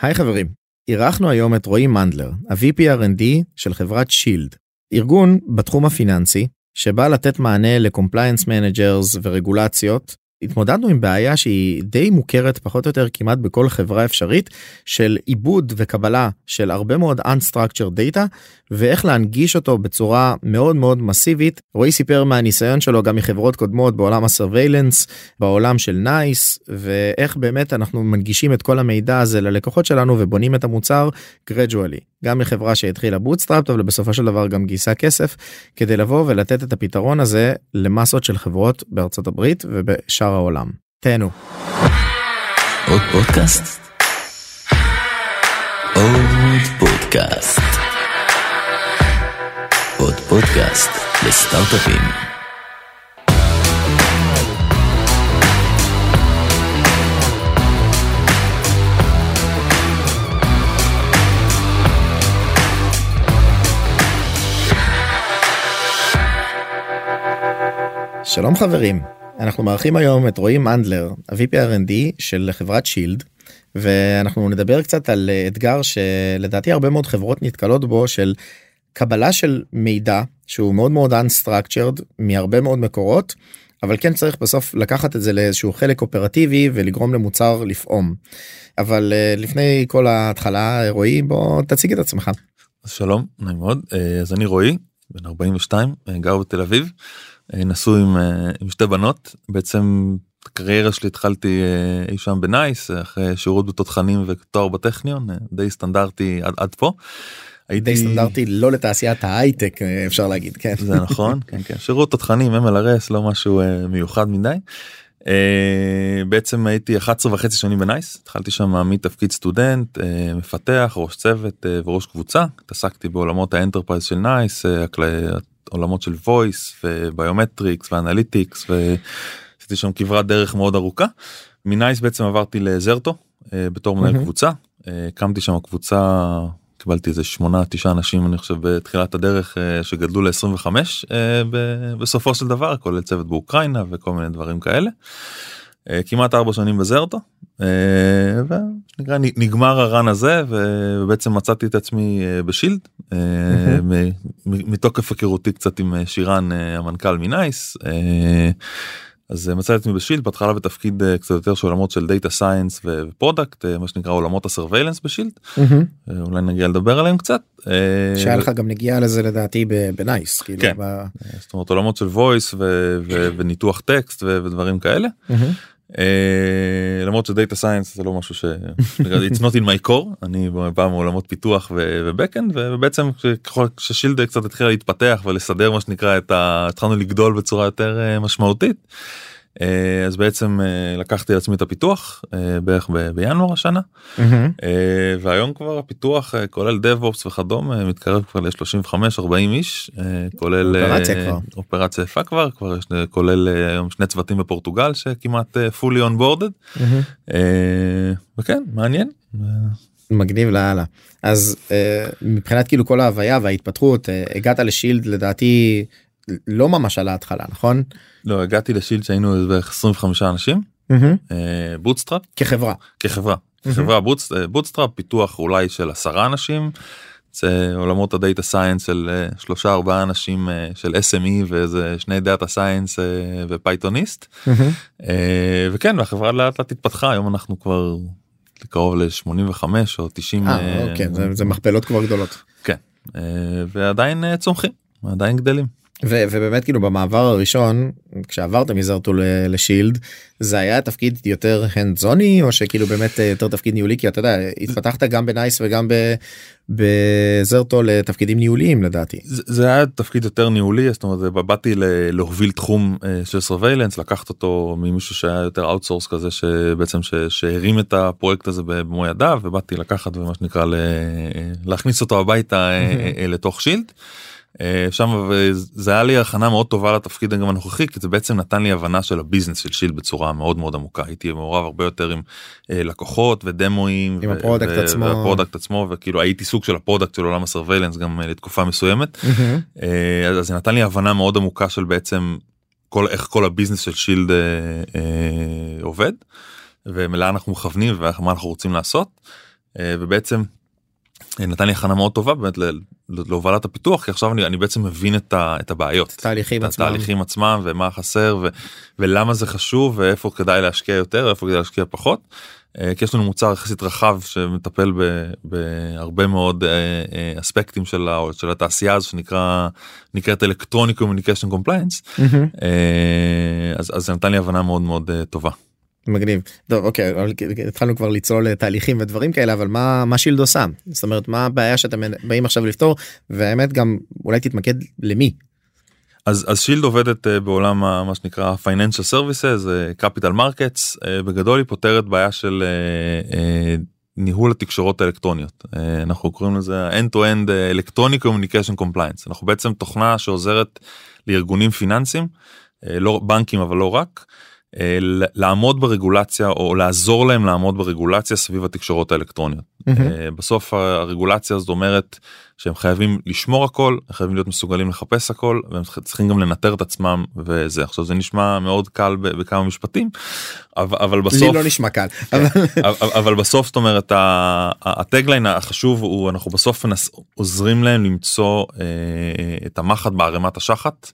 היי חברים, אירחנו היום את רועי מנדלר, ה-VP R&D של חברת שילד, ארגון בתחום הפיננסי שבא לתת מענה ל compliance managers ורגולציות התמודדנו עם בעיה שהיא די מוכרת פחות או יותר כמעט בכל חברה אפשרית של עיבוד וקבלה של הרבה מאוד unstructured data ואיך להנגיש אותו בצורה מאוד מאוד מסיבית. רועי סיפר מהניסיון שלו גם מחברות קודמות בעולם ה surveillance בעולם של נייס ואיך באמת אנחנו מנגישים את כל המידע הזה ללקוחות שלנו ובונים את המוצר gradually גם מחברה שהתחילה bootstrapped אבל בסופו של דבר גם גייסה כסף כדי לבוא ולתת את הפתרון הזה למסות של חברות בארצות הברית ובשאר העולם. תהנו. עוד פודקאסט? עוד פודקאסט. עוד פודקאסט לסטארט-אפים. שלום חברים, אנחנו מארחים היום את רועי מנדלר, ה-VP R&D של חברת שילד, ואנחנו נדבר קצת על אתגר שלדעתי הרבה מאוד חברות נתקלות בו של קבלה של מידע שהוא מאוד מאוד unstructured מהרבה מאוד מקורות, אבל כן צריך בסוף לקחת את זה לאיזשהו חלק אופרטיבי ולגרום למוצר לפעום. אבל אה, לפני כל ההתחלה רועי בוא תציג את עצמך. שלום נעים מאוד אה, אז אני רועי בן 42 אה, גר בתל אביב. אה, נשוי עם, אה, עם שתי בנות בעצם הקריירה שלי התחלתי אי שם בנייס אחרי שירות בתותחנים ותואר בטכניון די סטנדרטי עד, עד פה. הייתי די סטנדרטי לא לתעשיית ההייטק אפשר להגיד כן זה נכון כן כן שירות תותחנים MLRS לא משהו מיוחד מדי. Uh, בעצם הייתי 11 וחצי שנים בנייס התחלתי שם מתפקיד סטודנט uh, מפתח ראש צוות uh, וראש קבוצה התעסקתי בעולמות ה enterprise של נייס עולמות של voice ו biometrics ו analytics ועשיתי שם כברת דרך מאוד ארוכה. מנייס בעצם עברתי לזרטו אה, בתור מנהל mm-hmm. קבוצה אה, הקמתי שם קבוצה קיבלתי איזה שמונה תשעה אנשים אני חושב בתחילת הדרך אה, שגדלו ל-25 בסופו של דבר כולל צוות באוקראינה וכל מיני דברים כאלה. כמעט ארבע שנים בזרטו ונקרא נגמר הרן הזה ובעצם מצאתי את עצמי בשילד מתוקף היכרותי קצת עם שירן המנכ"ל מנייס. אז מצאתי את עצמי בשילד בהתחלה בתפקיד קצת יותר של עולמות של data science ו product מה שנקרא עולמות ה surveillance בשילד אולי נגיע לדבר עליהם קצת. שהיה לך גם נגיעה לזה לדעתי בנייס. כאילו כן. זאת אומרת עולמות של voice וניתוח טקסט ודברים כאלה. אה, למרות ש data science זה לא משהו ש... it's not in my core אני בא מעולמות פיתוח ו backend ובעצם ככל ששילד קצת התחילה להתפתח ולסדר מה שנקרא את ה... התחלנו לגדול בצורה יותר אה, משמעותית. אה, אז בעצם אה, לקחתי לעצמי את הפיתוח אה, בערך בינואר השנה. והיום כבר הפיתוח כולל DevOps וכדומה מתקרב כבר ל-35 40 איש כולל אופרציה יפה כבר כבר יש כולל היום שני צוותים בפורטוגל שכמעט fully on boarded וכן מעניין. מגניב לאללה. אז מבחינת כאילו כל ההוויה וההתפתחות הגעת לשילד לדעתי לא ממש על ההתחלה נכון? לא הגעתי לשילד שהיינו בערך 25 אנשים. bootstrap. כחברה. כחברה. חברה bootstrap פיתוח אולי של עשרה אנשים. זה עולמות ה data science של אה, שלושה ארבעה אנשים אה, של SME ואיזה שני data science אה, ופייתוניסט. וכן והחברה לאט לאט התפתחה. היום אנחנו כבר קרוב ל-85 או 90 אוקיי, זה, זה מכפלות כבר גדולות. כן ועדיין צומחים עדיין גדלים. ו- ובאמת כאילו במעבר הראשון כשעברת מזרטו לשילד זה היה תפקיד יותר hands-on-י או שכאילו באמת אה, יותר תפקיד ניהולי כי אתה יודע התפתחת גם בנייס וגם בזרטו לתפקידים ניהוליים לדעתי. זה, זה היה תפקיד יותר ניהולי זאת אומרת באתי להוביל תחום אה, של surveillance לקחת אותו ממישהו שהיה יותר outsource כזה שבעצם שהרים את הפרויקט הזה במו ידיו ובאתי לקחת ומה שנקרא להכניס אותו הביתה אה, לתוך שילד. אה, שם זה היה לי הכנה מאוד טובה לתפקיד גם הנוכחי כי זה בעצם נתן לי הבנה של ה business של שילד בצורה מאוד מאוד עמוקה. הייתי מעורב הרבה יותר עם אה, לקוחות ודמואים עם ה product עצמו. ה product עצמו וכאילו הייתי סוג של ה product של עולם ה surveillance גם אה, לתקופה מסוימת. אז זה נתן לי הבנה מאוד עמוקה של בעצם כל איך כל ה business של שילד עובד ולאן אנחנו מכוונים ומה אנחנו רוצים לעשות. אה, ובעצם אה, נתן לי הכנה מאוד טובה באמת להובלת הפיתוח כי עכשיו אני, אני בעצם מבין את, ה, את הבעיות. את עצמם. התהליכים עצמם ומה חסר ו, ולמה זה חשוב ואיפה כדאי להשקיע יותר איפה כדאי להשקיע פחות. אה, כי יש לנו מוצר יחסית רחב שמטפל ב- בהרבה מאוד אה, אה, אספקטים של, ה- של התעשייה הזו שנקרא נקראת electronic communication compliance. אז, אז זה נתן לי הבנה מאוד מאוד טובה. מגניב. טוב אוקיי התחלנו כבר לצלול לתהליכים ודברים כאלה אבל מה מה שילד עושה זאת אומרת מה הבעיה שאתם באים עכשיו לפתור והאמת גם אולי תתמקד למי. אז אז שילד עובדת אה, בעולם מה שנקרא אה, capital markets אה, בגדול היא פותרת בעיה של אה, אה, ניהול התקשורות האלקטרוניות אנחנו קוראים לזה end to end electronic communication compliance אנחנו בעצם תוכנה שעוזרת לארגונים פיננסיים לא בנקים אבל לא רק. אה, לעמוד ברגולציה או לעזור להם לעמוד ברגולציה סביב התקשורות האלקטרוניות. אה, בסוף הרגולציה הזאת אומרת שהם חייבים לשמור הכל, הם חייבים להיות מסוגלים לחפש הכל, והם צריכים גם לנטר את עצמם וזה. עכשיו זה נשמע מאוד קל בכמה משפטים, אבל, אבל לי בסוף, לא נשמע קל. כן, אבל- אבל, בסוף זאת אומרת הטגליין החשוב הוא אנחנו בסוף עוזרים להם למצוא אה, את המחט בערימת השחת.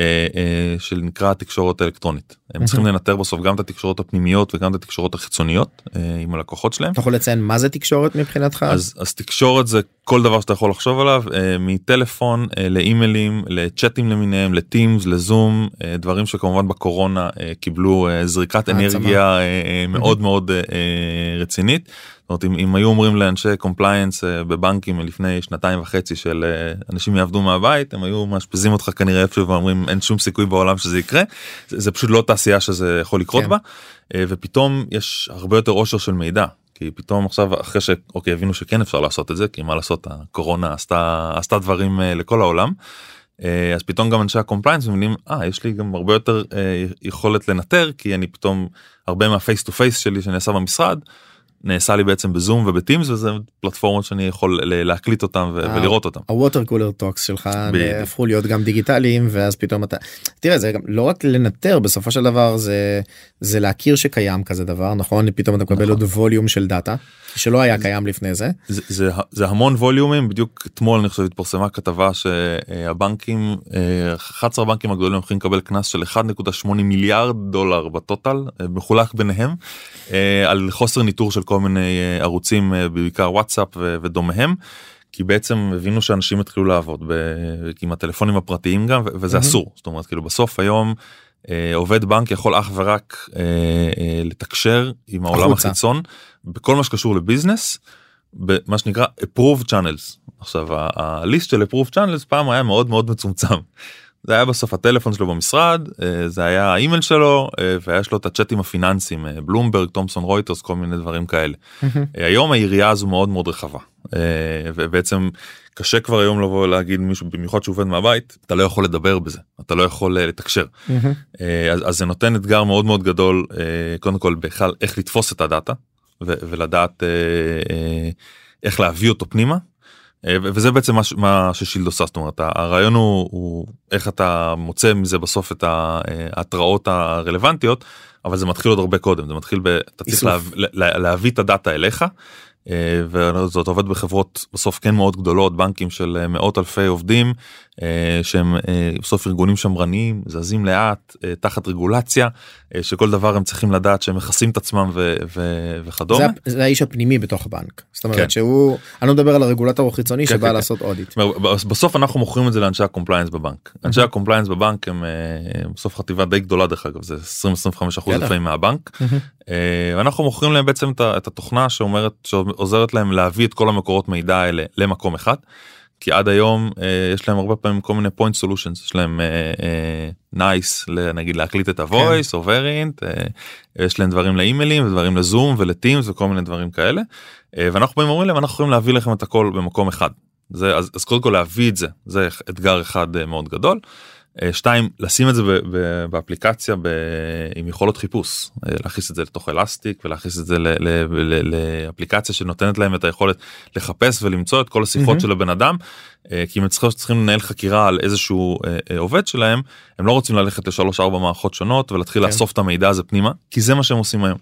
אה, אה, שנקרא התקשורת האלקטרונית הם צריכים לנטר בסוף גם את התקשורות הפנימיות וגם את התקשורות החיצוניות אה, עם הלקוחות שלהם. אתה יכול לציין מה זה תקשורת מבחינתך? אז אז תקשורת זה כל דבר שאתה יכול לחשוב עליו אה, מטלפון אה, לאימיילים לצ'אטים למיניהם ל Teams ל Zoom אה, דברים שכמובן בקורונה קיבלו זריקת. אנרגיה מאוד מאוד אה, אה, רצינית. זאת אומרת, אם, אם היו אומרים לאנשי compliance בבנקים לפני שנתיים וחצי של אנשים יעבדו מהבית הם היו מאשפזים אותך כנראה איפשהו ואומרים אין שום סיכוי בעולם שזה יקרה זה, זה פשוט לא תעשייה שזה יכול לקרות כן. בה ופתאום יש הרבה יותר עושר של מידע כי פתאום עכשיו אחרי שאוקיי הבינו שכן אפשר לעשות את זה כי מה לעשות הקורונה עשתה עשתה דברים אה, לכל העולם. אה, אז פתאום גם אנשי ה compliance מבינים אה יש לי גם הרבה יותר אה, יכולת לנטר כי אני פתאום הרבה מה face to face שלי שנעשה במשרד נעשה לי בעצם ב Zoom וב Teams וזה פלטפורמות שאני יכול להקליט אותם ו- אה, ולראות אותם. ה water cooler talks שלך. הפכו להיות גם דיגיטליים ואז פתאום אתה תראה זה גם לא רק לנטר בסופו של דבר זה זה להכיר שקיים כזה דבר נכון פתאום אתה מקבל נכון. עוד volume של דאטה שלא היה קיים לפני זה זה, זה, זה המון volume-ים בדיוק אתמול אני חושב התפרסמה כתבה שהבנקים אה, 11 הבנקים הגדולים הולכים לקבל קנס של 1.8 מיליארד דולר ב total אה, מחולק ביניהם אה, על חוסר ניטור של כל מיני אה, ערוצים אה, בעיקר וואטסאפ ודומיהם. כי בעצם הבינו שאנשים התחילו לעבוד ב- עם הטלפונים הפרטיים גם ו- וזה מהמם. אסור זאת אומרת כאילו בסוף היום אה, עובד בנק יכול אך ורק אה, אה, לתקשר עם העולם החוצה. החיצון בכל מה שקשור לביזנס במה שנקרא approved channels עכשיו הליסט של approved channels פעם היה מאוד מאוד מצומצם. זה היה בסוף הטלפון שלו במשרד אה, זה היה האימייל שלו אה, ויש לו את הצ'אטים הפיננסיים אה, בלומברג תומסון רויטרס כל מיני דברים כאלה. היום היריעה הזו מאוד מאוד רחבה ובעצם קשה כבר היום לבוא להגיד מישהו במיוחד שעובד מהבית אתה לא יכול לדבר בזה אתה לא יכול לתקשר אז, אז זה נותן אתגר מאוד מאוד גדול קודם כל בכלל איך לתפוס את הדאטה ולדעת איך להביא אותו פנימה. אה, וזה בעצם מה, מה ששילד עושה זאת אומרת הרעיון הוא, הוא איך אתה מוצא מזה בסוף את אה, ההתראות הרלוונטיות אבל זה מתחיל עוד הרבה קודם זה מתחיל ב... אתה צריך לה, להביא את הדאטה אליך. אה, וזאת עובד בחברות בסוף כן מאוד גדולות בנקים של מאות אלפי עובדים שהם אה, בסוף ארגונים שמרניים זזים לאט אה, תחת רגולציה אה, שכל דבר הם צריכים לדעת שהם מכסים את עצמם ו- ו- וכדומה. זה, זה האיש הפנימי בתוך הבנק זאת אומרת כן. שהוא אני לא מדבר על הרגולטור החיצוני כן, שבא כן, לעשות audit. זאת אומרת, בסוף אנחנו מוכרים את זה לאנשי ה compliance בבנק אנשי ה compliance בבנק הם אה, בסוף חטיבה די גדולה דרך אגב זה 20-25 אחוז בטח. לפעמים מהבנק אה, ואנחנו מוכרים להם בעצם את התוכנה שאומרת שעוזרת להם להביא את כל המקורות מידע האלה למקום אחד. כי עד היום אה, יש להם הרבה פעמים כל מיני point solutions יש להם אה, אה, nice נגיד להקליט את ה-voice או אה, יש להם דברים לאימיילים ודברים לזום ולטימס וכל מיני דברים כאלה אה, ואנחנו באים אומרים להם אנחנו יכולים להביא לכם את הכל במקום אחד. זה אז, אז קודם כל להביא את זה זה אתגר אחד אה, מאוד גדול. אה, שתיים לשים את זה באפליקציה עם יכולות חיפוש אה, להכניס את זה לתוך אלסטיק ולהכניס את זה לאפליקציה שנותנת להם את היכולת לחפש ולמצוא את כל השיחות מהמם. של הבן אדם אה, כי אם הם צריכים, צריכים לנהל חקירה על איזשהו אה, אה, עובד שלהם הם לא רוצים ללכת לשלוש ארבע מערכות שונות ולהתחיל כן. לאסוף את המידע הזה פנימה כי זה מה שהם עושים היום.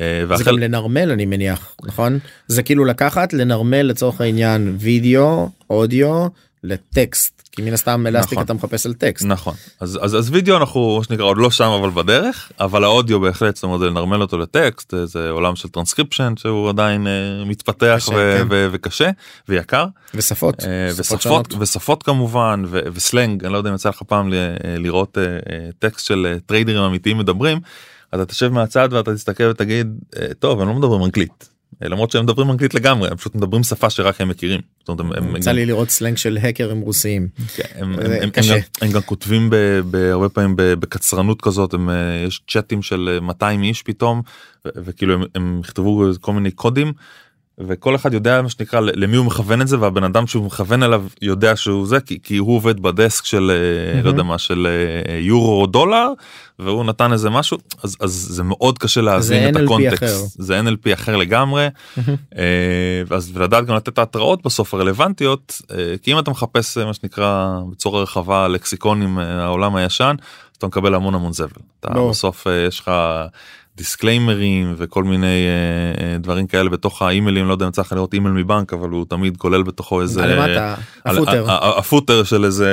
אה, זה גם לנרמל אני מניח נכון זה כאילו לקחת לנרמל לצורך העניין וידאו אודיו לטקסט כי מן הסתם Elastic נכון. אתה מחפש על טקסט. נכון אז אז אז וידאו אנחנו מה שנקרא עוד לא שם אבל בדרך אבל האודיו בהחלט זאת אומרת לנרמל אותו לטקסט זה עולם של טרנסקריפשן שהוא עדיין אה, מתפתח קשה, ו- כן. ו- וקשה ויקר ושפות. אה, שפות ושפות שונות. ושפות כמובן ו- וסלנג אני לא יודע אם יצא לך פעם ל- אה, לראות אה, אה, טקסט של אה, traderים אמיתיים מדברים אז אתה תשב מהצד ואתה תסתכל ותגיד אה, טוב הם לא מדברים אנגלית. אה, למרות שהם מדברים אנגלית לגמרי הם פשוט מדברים שפה שרק הם מכירים. יצא לי לראות סלנג של האקרים רוסיים. כן, הם. גם, כותבים הרבה פעמים בקצרנות כזאת אה, יש צ'אטים של אה, 200 איש פתאום וכאילו הם יכתבו כל מיני קודים וכל אחד יודע מה שנקרא למי הוא מכוון את זה והבן אדם שהוא מכוון אליו יודע שהוא זה כי, כי הוא עובד בדסק של אה, לא יודע מה של אה, יורו או דולר והוא נתן איזה משהו אז אז זה מאוד קשה להבין את NLP הקונטקסט אחר. זה NLP אחר לגמרי אה, אז ולדעת גם לתת את ההתראות בסוף הרלוונטיות כי אם אתה מחפש מה שנקרא בצורה רחבה לקסיקונים העולם הישן אתה מקבל המון המון זבל. אתה. בסוף יש לך disclaimerים וכל מיני אה, אה, דברים כאלה בתוך האימיילים לא יודע אם צריך לראות אימייל מבנק אבל הוא תמיד כולל בתוכו איזה למטה על- הפוטר. של איזה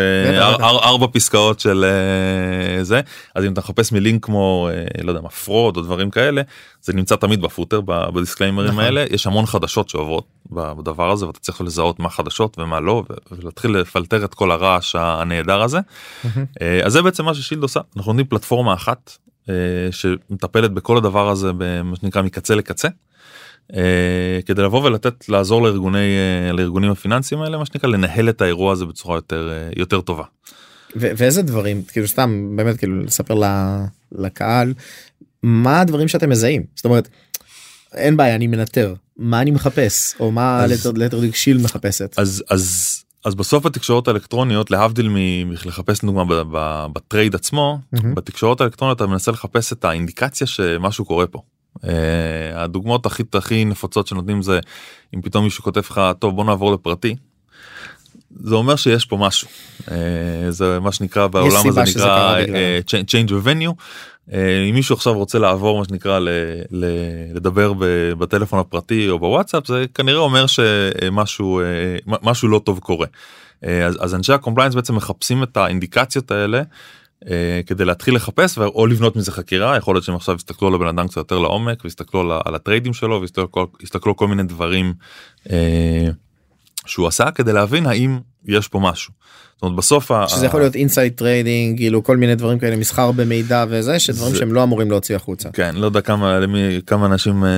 ארבע פסקאות של אה, זה. אז אם אתה מחפש מילים כמו אה, לא יודע מה fraud או דברים כאלה זה נמצא תמיד בפוטר בדיסקליימרים נכון. האלה. יש המון חדשות שעוברות בדבר הזה ואתה צריך לזהות מה חדשות ומה לא ולהתחיל לפלטר את כל הרעש הנהדר הזה. אה, אז זה בעצם מה ששילד עושה. אנחנו נותנים פלטפורמה אחת שמטפלת בכל הדבר הזה במה שנקרא מקצה לקצה. אה, כדי לבוא ולתת לעזור לארגוני אה, לארגונים הפיננסיים האלה מה שנקרא לנהל את האירוע הזה בצורה יותר אה, יותר טובה. ו- ואיזה דברים כאילו סתם באמת כאילו לספר לקהל מה הדברים שאתם מזהים זאת אומרת אין בעיה אני מנטר מה אני מחפש או מה ליתר דיוק Shield מחפשת. אז אז אז בסוף התקשורת האלקטרוניות להבדיל מלחפש ב- ב trade עצמו מהמם. בתקשורת האלקטרונית אתה מנסה לחפש את האינדיקציה שמשהו קורה פה. Uh, הדוגמאות הכי הכי נפוצות שנותנים זה אם פתאום מישהו כותב לך טוב בוא נעבור לפרטי. זה אומר שיש פה משהו uh, זה מה שנקרא בעולם הזה נקרא. אה, change- of venue. אה, אם מישהו עכשיו רוצה לעבור מה שנקרא ל, ל, לדבר בטלפון הפרטי או בוואטסאפ זה כנראה אומר שמשהו אה, משהו לא טוב קורה. אה, אז, אז אנשי ה compliance בעצם מחפשים את האינדיקציות האלה אה, כדי להתחיל לחפש או לבנות מזה חקירה יכול להיות שהם עכשיו יסתכלו על הבן אדם קצת יותר לעומק ויסתכלו על, על ה tradeים שלו ויסתכלו יסתכלו על כל מיני דברים אה, שהוא עשה כדי להבין האם יש פה משהו. זאת אומרת בסוף ה- שזה יכול להיות inside trading כאילו כל מיני דברים כאלה מסחר במידע וזה שדברים זה- שהם לא אמורים להוציא החוצה. כן לא יודע כמה למי כמה אנשים אה,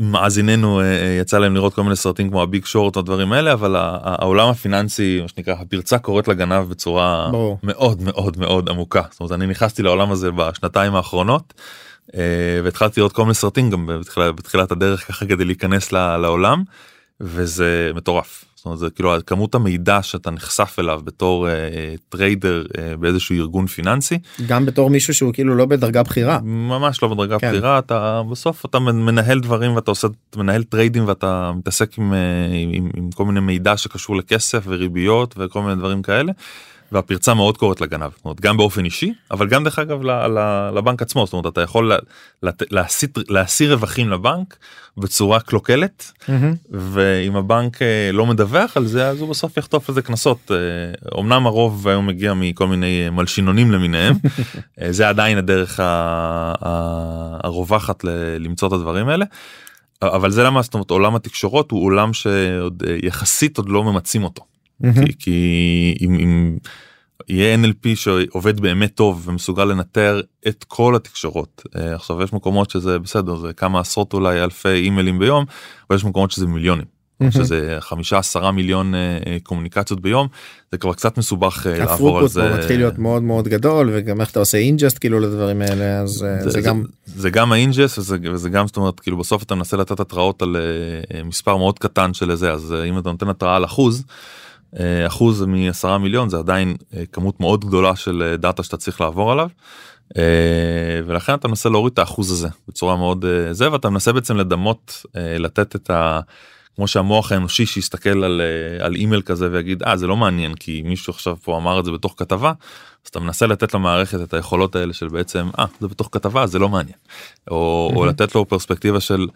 מאזיננו אה, אה, יצא להם לראות כל מיני סרטים כמו ה Big Short או הדברים האלה אבל ה- ה- העולם הפיננסי מה שנקרא הפרצה קוראת לגנב בצורה ברור. מאוד מאוד מאוד עמוקה זאת אומרת אני נכנסתי לעולם הזה בשנתיים האחרונות והתחלתי לראות כל מיני סרטים גם בתחילת, בתחילת הדרך ככה כדי להיכנס לעולם וזה מטורף. זאת אומרת זה כאילו כמות המידע שאתה נחשף אליו בתור אה, trader אה, באיזשהו ארגון פיננסי גם בתור מישהו שהוא כאילו לא בדרגה בכירה. ממש לא בדרגה כן. בכירה אתה בסוף אתה מנהל דברים ואתה עושה מנהל tradeים ואתה מתעסק עם, אה, עם, עם, עם כל מיני מידע שקשור לכסף וריביות וכל מיני דברים כאלה. והפרצה מאוד קוראת לגנב. זאת אומרת, גם באופן אישי אבל גם דרך אגב לבנק עצמו. זאת אומרת אתה יכול לה- לת- להסיט- להשיא רווחים לבנק בצורה קלוקלת ואם הבנק אה, לא מדווח על זה אז הוא בסוף יחטוף איזה קנסות. אה, אמנם הרוב היום מגיע מכל מיני אה, מלשינונים למיניהם זה עדיין הדרך הרווחת ל- למצוא את הדברים האלה. אבל זה למה זאת אומרת עולם התקשורות הוא עולם שעוד יחסית עוד לא ממצים אותו כי, כי אם, אם יהיה NLP שעובד באמת טוב ומסוגל לנטר את כל התקשורות אה, עכשיו יש מקומות שזה בסדר זה כמה עשרות אולי אלפי אימיילים ביום אבל יש מקומות שזה מיליונים. שזה חמישה עשרה מיליון אה, אה, communicationציות ביום זה כבר קצת מסובך לעבור על זה. מתחיל להיות מאוד מאוד גדול וגם איך אתה עושה ingest כאילו לדברים האלה אז זה גם זה גם ה ingest וזה, וזה גם זאת אומרת כאילו בסוף אתה מנסה לתת התראות על מספר מאוד קטן של זה אז אם אתה נותן התראה על אחוז. אה, אחוז מ-10 מיליון זה עדיין אה, כמות מאוד גדולה של אה, דאטה שאתה צריך לעבור עליו. ולכן אתה מנסה להוריד את האחוז הזה בצורה מאוד זה ואתה מנסה בעצם לדמות לתת את ה... כמו שהמוח האנושי שיסתכל על, על אימייל כזה ויגיד אה זה לא מעניין כי מישהו עכשיו פה אמר את זה בתוך כתבה אז אתה מנסה לתת למערכת את היכולות האלה של בעצם אה זה בתוך כתבה זה לא מעניין או, mm-hmm. או לתת לו פרספקטיבה של.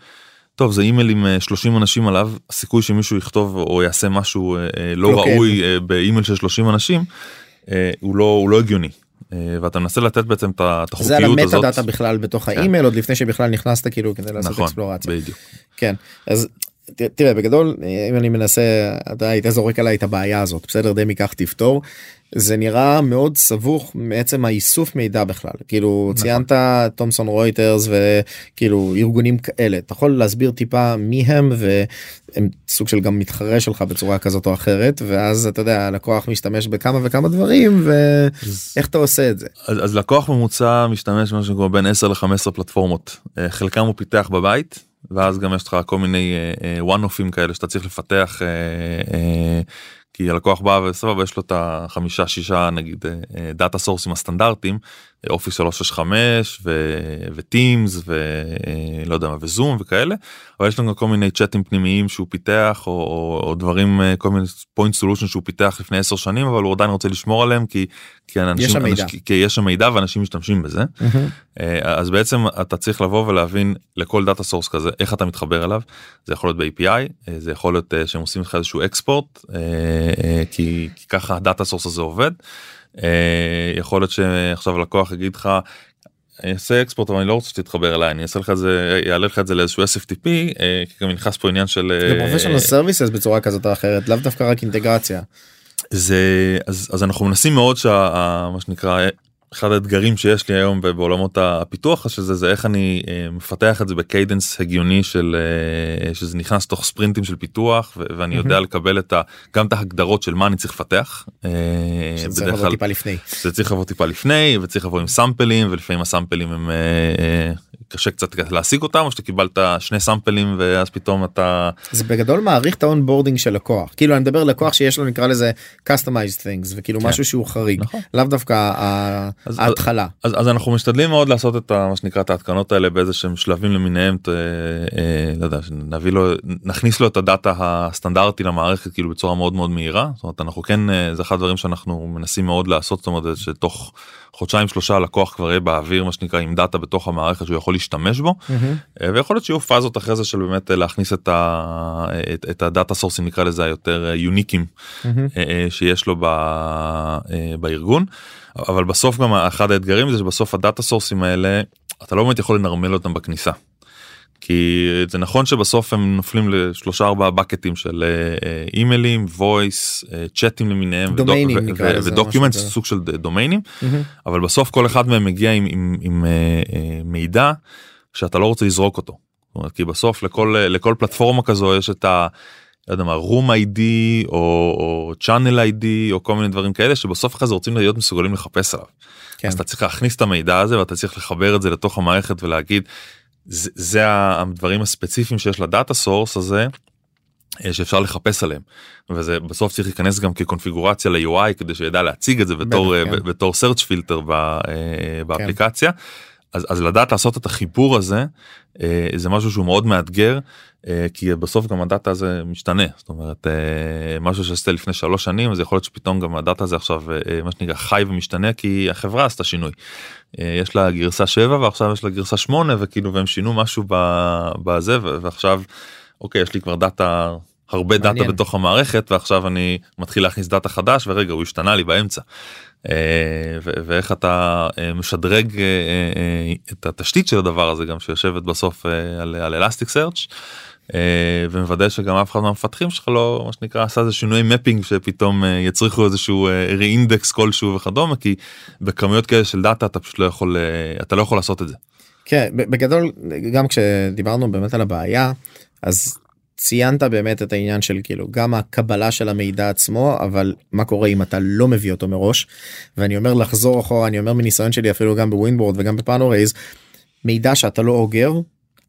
טוב זה אימייל עם 30 אנשים עליו הסיכוי שמישהו יכתוב או יעשה משהו לא, לא ראוי כן. באימייל של 30 אנשים הוא לא הוא לא הגיוני אה, ואתה מנסה לתת בעצם את החוקיות הזאת. זה על ה metadata בכלל בתוך כן. האימייל עוד לפני שבכלל נכנסת כאילו כדי לעשות נכון, explorציה. בדיוק. כן אז תראה בגדול אם אני מנסה אתה היית זורק עליי את הבעיה הזאת בסדר דין מכה תפתור זה נראה מאוד סבוך מעצם האיסוף מידע בכלל כאילו נכון. ציינת תומסון רויטרס וכאילו ארגונים כאלה אתה יכול להסביר טיפה מי הם והם סוג של גם מתחרה שלך בצורה כזאת או אחרת ואז אתה יודע לקוח משתמש בכמה וכמה דברים ואיך אתה עושה את זה. אז, אז לקוח ממוצע משתמש משהו כמו בין 10 ל-15 פלטפורמות אה, חלקם הוא פיתח בבית ואז גם יש לך כל מיני וואן uh, אופים כאלה שאתה צריך לפתח כי הלקוח בא וסבבה יש לו את החמישה שישה נגיד data sourceים הסטנדרטים Office 365 ו Teams ולא יודע מה ו Zoom וכאלה אבל יש לנו כל מיני צ'אטים פנימיים שהוא פיתח או, או, או דברים כל מיני point solution שהוא פיתח לפני 10 שנים אבל הוא עדיין רוצה לשמור עליהם כי כי אנשים יש שם מידע, כי, כי יש שם מידע ואנשים משתמשים בזה mm-hmm. אז בעצם אתה צריך לבוא ולהבין לכל data source כזה איך אתה מתחבר אליו זה יכול להיות ב-API זה יכול להיות שהם עושים לך איזשהו export כי, כי ככה ה data source הזה עובד. אה, יכול להיות שעכשיו לקוח יגיד לך אני אעשה export אבל אני לא רוצה שתתחבר אליי אני אעשה לך את זה יעלה לך את זה לאיזשהו SFTP אה, כי גם נכנס פה עניין של זה פרופשיונל סרוויסס בצורה כזאת או אחרת לאו דווקא רק אינטגרציה. זה אז, אז אנחנו מנסים מאוד שמה שנקרא אחד האתגרים שיש לי היום בעולמות הפיתוח שזה זה איך אני אה, מפתח את זה ב cadence הגיוני של אה, שזה נכנס תוך ספרינטים של פיתוח ואני יודע לקבל את ה, גם את ההגדרות של מה אני צריך לפתח. אה, זה צריך לבוא טיפה לפני. זה צריך לבוא טיפה לפני וצריך לבוא עם sampleים ולפעמים ה sampleים הם קשה קצת להשיג אותם או שאתה קיבלת שני sampleים ואז פתאום אתה זה בגדול מעריך את ה onboarding של לקוח כאילו אני מדבר לקוח שיש לו נקרא לזה customized things וכאילו כן. משהו שהוא חריג נכון. לאו דווקא אז, ההתחלה אז, אז אנחנו משתדלים מאוד לעשות את מה שנקרא את ההתקנות האלה באיזה שהם שלבים למיניהם ת, אה, לא יודע נביא לו נכניס לו את הדאטה הסטנדרטי למערכת כאילו בצורה מאוד מאוד מהירה זאת אומרת אנחנו כן אה, זה אחד הדברים שאנחנו מנסים מאוד לעשות זאת אומרת שתוך חודשיים שלושה לקוח כבר יהיה באוויר מה שנקרא עם דאטה בתוך המערכת שהוא יכול להשתמש בו mm-hmm. ויכול להיות שיהיו phaseות אחרי זה של באמת אה, להכניס את, ה, את, את ה data sourceים נקרא לזה היותר uniqueים mm-hmm. שיש לו ב, בארגון אבל בסוף גם אחד האתגרים זה שבסוף ה data sourceים האלה אתה לא באמת יכול לנרמל אותם בכניסה. כי זה נכון שבסוף הם נופלים לשלושה ארבעה בקטים של אימיילים, וויס, צ'אטים למיניהם, דומיינים ודוקימנט, סוג של דומיינים, אבל בסוף כל אחד מהם מגיע עם, עם, עם מידע שאתה לא רוצה לזרוק אותו. כי בסוף לכל, לכל פלטפורמה כזו יש את ה... לא יודע מה, רום איי-די או, או צ'אנל איי-די או כל מיני דברים כאלה שבסוף אחרי זה רוצים להיות מסוגלים לחפש עליו. כן. אז אתה צריך להכניס את המידע הזה ואתה צריך לחבר את זה לתוך המערכת ולהגיד זה, זה הדברים הספציפיים שיש ל data source הזה אה, שאפשר לחפש עליהם וזה בסוף צריך להיכנס גם כקונפיגורציה ל-UI כדי שידע להציג את זה בתור בטח, כן. בתור search filter אה, באפליקציה. כן. אז, אז לדעת לעשות את החיבור הזה אה, זה משהו שהוא מאוד מאתגר אה, כי בסוף גם הדאטה הזה משתנה זאת אומרת אה, משהו שעשית לפני שלוש שנים אז יכול להיות שפתאום גם הדאטה הזה עכשיו אה, מה שנקרא חי ומשתנה כי החברה עשתה שינוי. אה, יש לה גרסה 7 ועכשיו יש לה גרסה 8 וכאילו והם שינו משהו בזה ועכשיו אוקיי יש לי כבר דאטה הרבה מעניין. דאטה בתוך המערכת ועכשיו אני מתחיל להכניס דאטה חדש ורגע הוא השתנה לי באמצע. אה, ואיך אתה אה, משדרג אה, את התשתית של הדבר הזה גם שיושבת בסוף על אלסטיק סרצ' ומוודא שגם אף אחד מהמפתחים שלך לא מה שנקרא עשה איזה שינוי mapping שפתאום יצריכו איזשהו re-index כלשהו וכדומה כי בכמויות כאלה של דאטה אתה פשוט לא יכול אתה לא יכול לעשות את זה. כן בגדול גם כשדיברנו באמת על הבעיה אז ציינת באמת את העניין של כאילו גם הקבלה של המידע עצמו אבל מה קורה אם אתה לא מביא אותו מראש? ואני אומר לחזור אחורה אני אומר מניסיון שלי אפילו גם בווינבורד וגם בפאנורייז מידע שאתה לא אוגר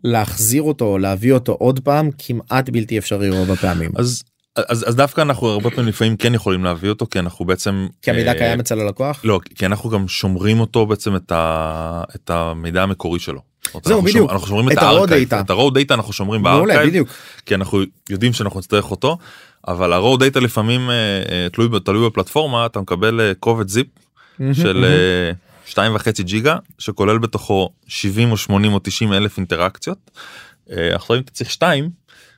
להחזיר אותו להביא אותו עוד פעם כמעט בלתי אפשרי רוב הפעמים. אז אז, אז דווקא אנחנו הרבה פעמים לפעמים כן יכולים להביא אותו כי אנחנו בעצם כי המידע אה, קיים אצל הלקוח? לא כי אנחנו גם שומרים אותו בעצם את, ה, את המידע המקורי שלו. זהו, בדיוק. אנחנו שומרים את ה-raw data. את ה-raw data אנחנו שומרים בארכייב. כי אנחנו יודעים שאנחנו נצטרך אותו, אבל ה-raw data לפעמים אה, אה, תלוי, תלוי בפלטפורמה, אתה מקבל אה, קובץ זיפ של שתיים וחצי ג'יגה, שכולל בתוכו 70 או 80 או 90 אלף אינטראקציות. עכשיו אם אתה צריך שתיים,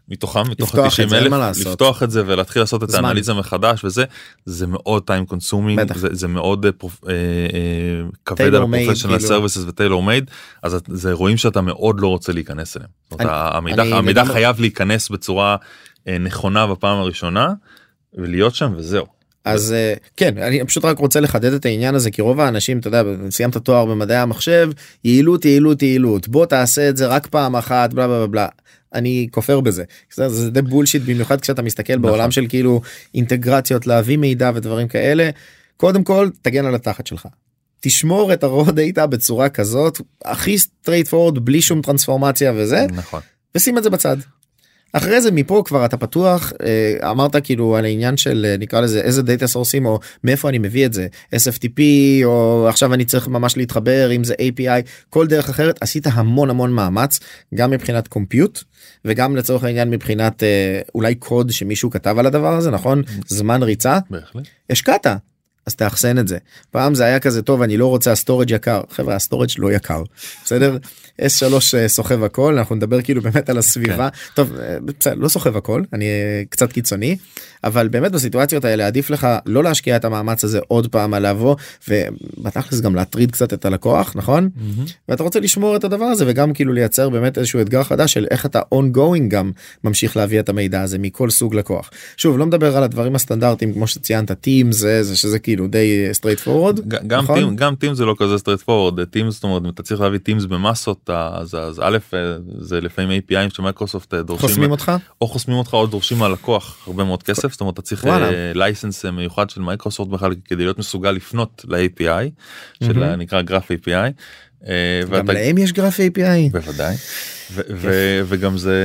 מתוכם, מתוך לפתוח את ה-90 זה, אין אלף. לפתוח את זה ולהתחיל לעשות את זמן. האנליזה מחדש וזה, זה מאוד time consuming. זה, זה מאוד אה, פרופ- אה, אה, כבד על כאילו. services ו-tailor made, אז זה אירועים שאתה מאוד לא רוצה להיכנס אליהם. זאת המידע, אני המידע לגמרי- חייב להיכנס בצורה אה, נכונה בפעם הראשונה, ולהיות שם וזהו. אז אה, כן אני פשוט רק רוצה לחדד את העניין הזה כי רוב האנשים אתה יודע סיימת תואר במדעי המחשב יעילות יעילות יעילות בוא תעשה את זה רק פעם אחת בלה בלה בלה. אני כופר בזה זה, זה די bullshit במיוחד כשאתה מסתכל נכון. בעולם של כאילו אינטגרציות להביא מידע ודברים כאלה קודם כל תגן על התחת שלך. תשמור את ה-raw data בצורה כזאת הכי straight forward בלי שום טרנספורמציה וזה נכון. ושים את זה בצד. אחרי זה מפה כבר אתה פתוח אה, אמרת כאילו על העניין של אה, נקרא לזה איזה data סורסים או מאיפה אני מביא את זה SFTP או עכשיו אני צריך ממש להתחבר אם זה API כל דרך אחרת עשית המון המון מאמץ גם מבחינת compute וגם לצורך העניין מבחינת אה, אולי קוד שמישהו כתב על הדבר הזה נכון? זמן ריצה. בהחלט. השקעת אז תאחסן את זה. פעם זה היה כזה טוב אני לא רוצה ה-storage יקר. חברה ה-storage לא יקר בסדר S3 אה, סוחב הכל אנחנו נדבר כאילו באמת על הסביבה. טוב אה, בסדר לא סוחב הכל אני אה, קצת קיצוני אבל באמת בסיטואציות האלה עדיף לך לא להשקיע את המאמץ הזה עוד פעם על לבוא ובתכלס גם להטריד קצת את הלקוח נכון? ואתה רוצה לשמור את הדבר הזה וגם כאילו לייצר באמת איזשהו אתגר חדש של איך אתה ongoing גם ממשיך להביא את המידע הזה מכל סוג לקוח. שוב לא מדבר על הדברים הסטנדרטיים כמו שציינת Teams זה זה שזה כאילו די straight forward גם נכון? Teams גם Teams זה לא כזה straight forward Teams זאת אומרת אתה צריך להביא Teams במסות אז אז א' אה, זה לפעמים API של מייקרוסופט אה, דורשים חוסמים אותך או חוסמים אותך או דורשים מהלקוח הרבה מאוד כסף זאת אומרת אתה צריך. license מיוחד של מייקרוסופט בכלל כדי להיות מסוגל לפנות ל-API של. נקרא Graph API. אה, גם להם יש גרף API בוודאי ו- ו- וגם זה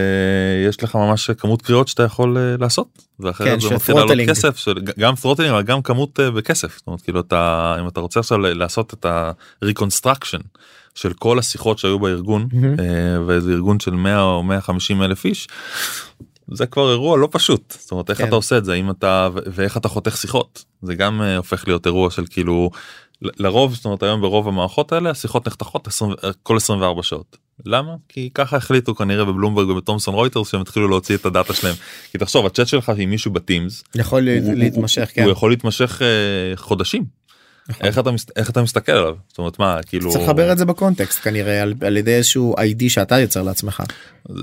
יש לך ממש כמות קריאות שאתה יכול אה, לעשות כן, זה של מתחיל לעלות throttling. כסף של גם throttling אבל גם כמות אה, בכסף זאת אומרת כאילו אתה אם אתה רוצה עכשיו לעשות את ה-reconstruction של כל השיחות שהיו בארגון. אה, וזה ארגון של 100 או 150 אלף איש. זה כבר אירוע לא פשוט זאת אומרת איך כן. אתה עושה את זה אם אתה ואיך אתה חותך שיחות זה גם אה, הופך להיות אירוע של כאילו לרוב זאת אומרת היום ברוב המערכות האלה השיחות נחתכות 20, כל 24 שעות. למה? כי ככה החליטו כנראה בבלומברג ובתומסון רויטרס שהם התחילו להוציא את הדאטה שלהם. כי תחשוב הצ'אט שלך עם מישהו בטימס יכול הוא- הוא- להתמשך הוא כן. יכול להתמשך אה, חודשים. איך אתה מס- איך אתה מסתכל עליו זאת אומרת מה כאילו צריך לחבר את זה בקונטקסט כנראה על, על ידי איזשהו ID שאתה יוצר לעצמך.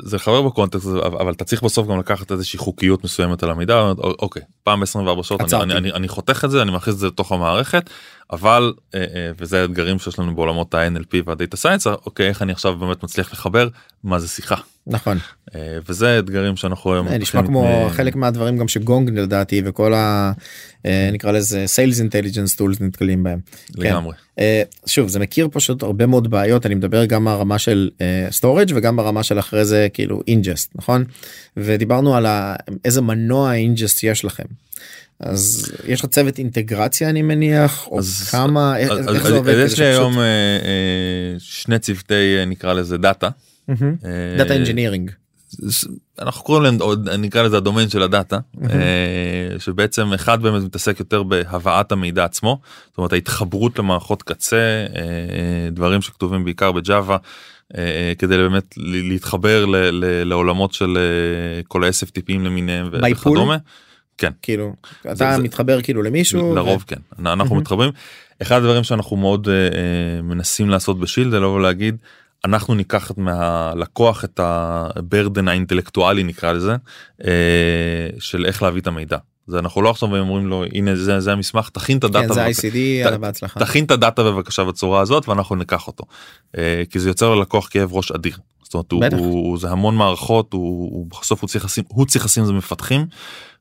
זה לחבר בקונטקסט אבל אתה צריך בסוף גם לקחת איזושהי חוקיות מסוימת על המידע אוקיי פעם ב-24 שעות אני. אני, אני, אני חותך את זה אני מכניס את זה לתוך המערכת אבל אה, אה, וזה האתגרים שיש לנו בעולמות ה-NLP והדאטה סיינס אוקיי איך אני עכשיו באמת מצליח לחבר מה זה שיחה נכון. אה, וזה אתגרים שאנחנו היום נשמע כמו אה, חלק מהדברים גם שגונג לדעתי וכל ה... נקרא לזה sales intelligence tools נתקלים בהם. לגמרי אה, שוב זה מכיר פשוט הרבה מאוד בעיות אני מדבר גם מהרמה של storage וגם ברמה של אחרי זה כאילו ingest נכון ודיברנו על ה- איזה מנוע ingest יש לכם. אז יש לך צוות אינטגרציה אני מניח או אז- כמה אז- איך אז- זה עובד. אז יש לי היום אה, אה, שני צוותי אה, נקרא לזה דאטה. data engineering. אנחנו קוראים להם עוד נקרא לזה הדומיין של הדאטה שבעצם אחד באמת מתעסק יותר בהבאת המידע עצמו זאת אומרת ההתחברות למערכות קצה דברים שכתובים בעיקר בג'אווה כדי באמת להתחבר לעולמות של כל ה-SFTPים למיניהם וכדומה. כן. כאילו אתה זה- מתחבר כאילו למישהו. לרוב כן אנחנו מהמם. מתחברים אחד הדברים שאנחנו מאוד אה, אה, מנסים לעשות בשילד זה לבוא ולהגיד אנחנו ניקח את מהלקוח את הברדן האינטלקטואלי נקרא לזה אה, של איך להביא את המידע. זה אנחנו לא עכשיו אומרים לו הנה זה זה המסמך תכין את הדאטה כן, זה בבקשה." ICD ת- בהצלחה. תכין את הדאטה בבקשה בצורה הזאת ואנחנו ניקח אותו אה, כי זה יוצר ללקוח כאב ראש אדיר. זאת אומרת הוא, בטח. הוא זה המון מערכות הוא, הוא בסוף הוא צריך לשים הוא צריך לשים זה מפתחים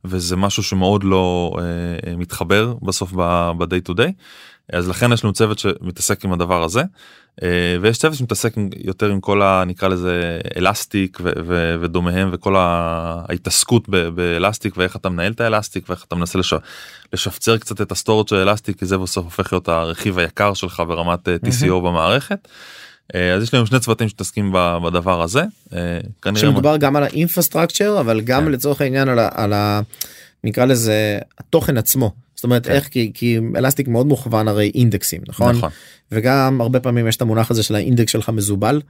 וזה משהו שמאוד לא אה, אה, מתחבר בסוף ב-day to day אז לכן יש לנו צוות שמתעסק עם הדבר הזה אה, ויש צוות שמתעסק עם- יותר עם כל ה... נקרא לזה אלסטיק ו- ו- ודומיהם וכל ההתעסקות ב- באלסטיק ואיך אתה מנהל את האלסטיק ואיך אתה מנסה לש... לשפצר קצת את ה-storage של אלסטיק כי זה בסוף הופך להיות הרכיב היקר שלך ברמת אה, TCO במערכת. אה, אז יש לנו שני צוותים שמתעסקים בדבר הזה. אה, שמדובר גם על ה-infrastructure אבל גם כן. לצורך העניין על ה... על ה... נקרא לזה התוכן עצמו זאת אומרת כן. איך כי, כי אלסטיק מאוד מוכוון הרי אינדקסים נכון? נכון. וגם הרבה פעמים יש את המונח הזה של האינדקס שלך מזובל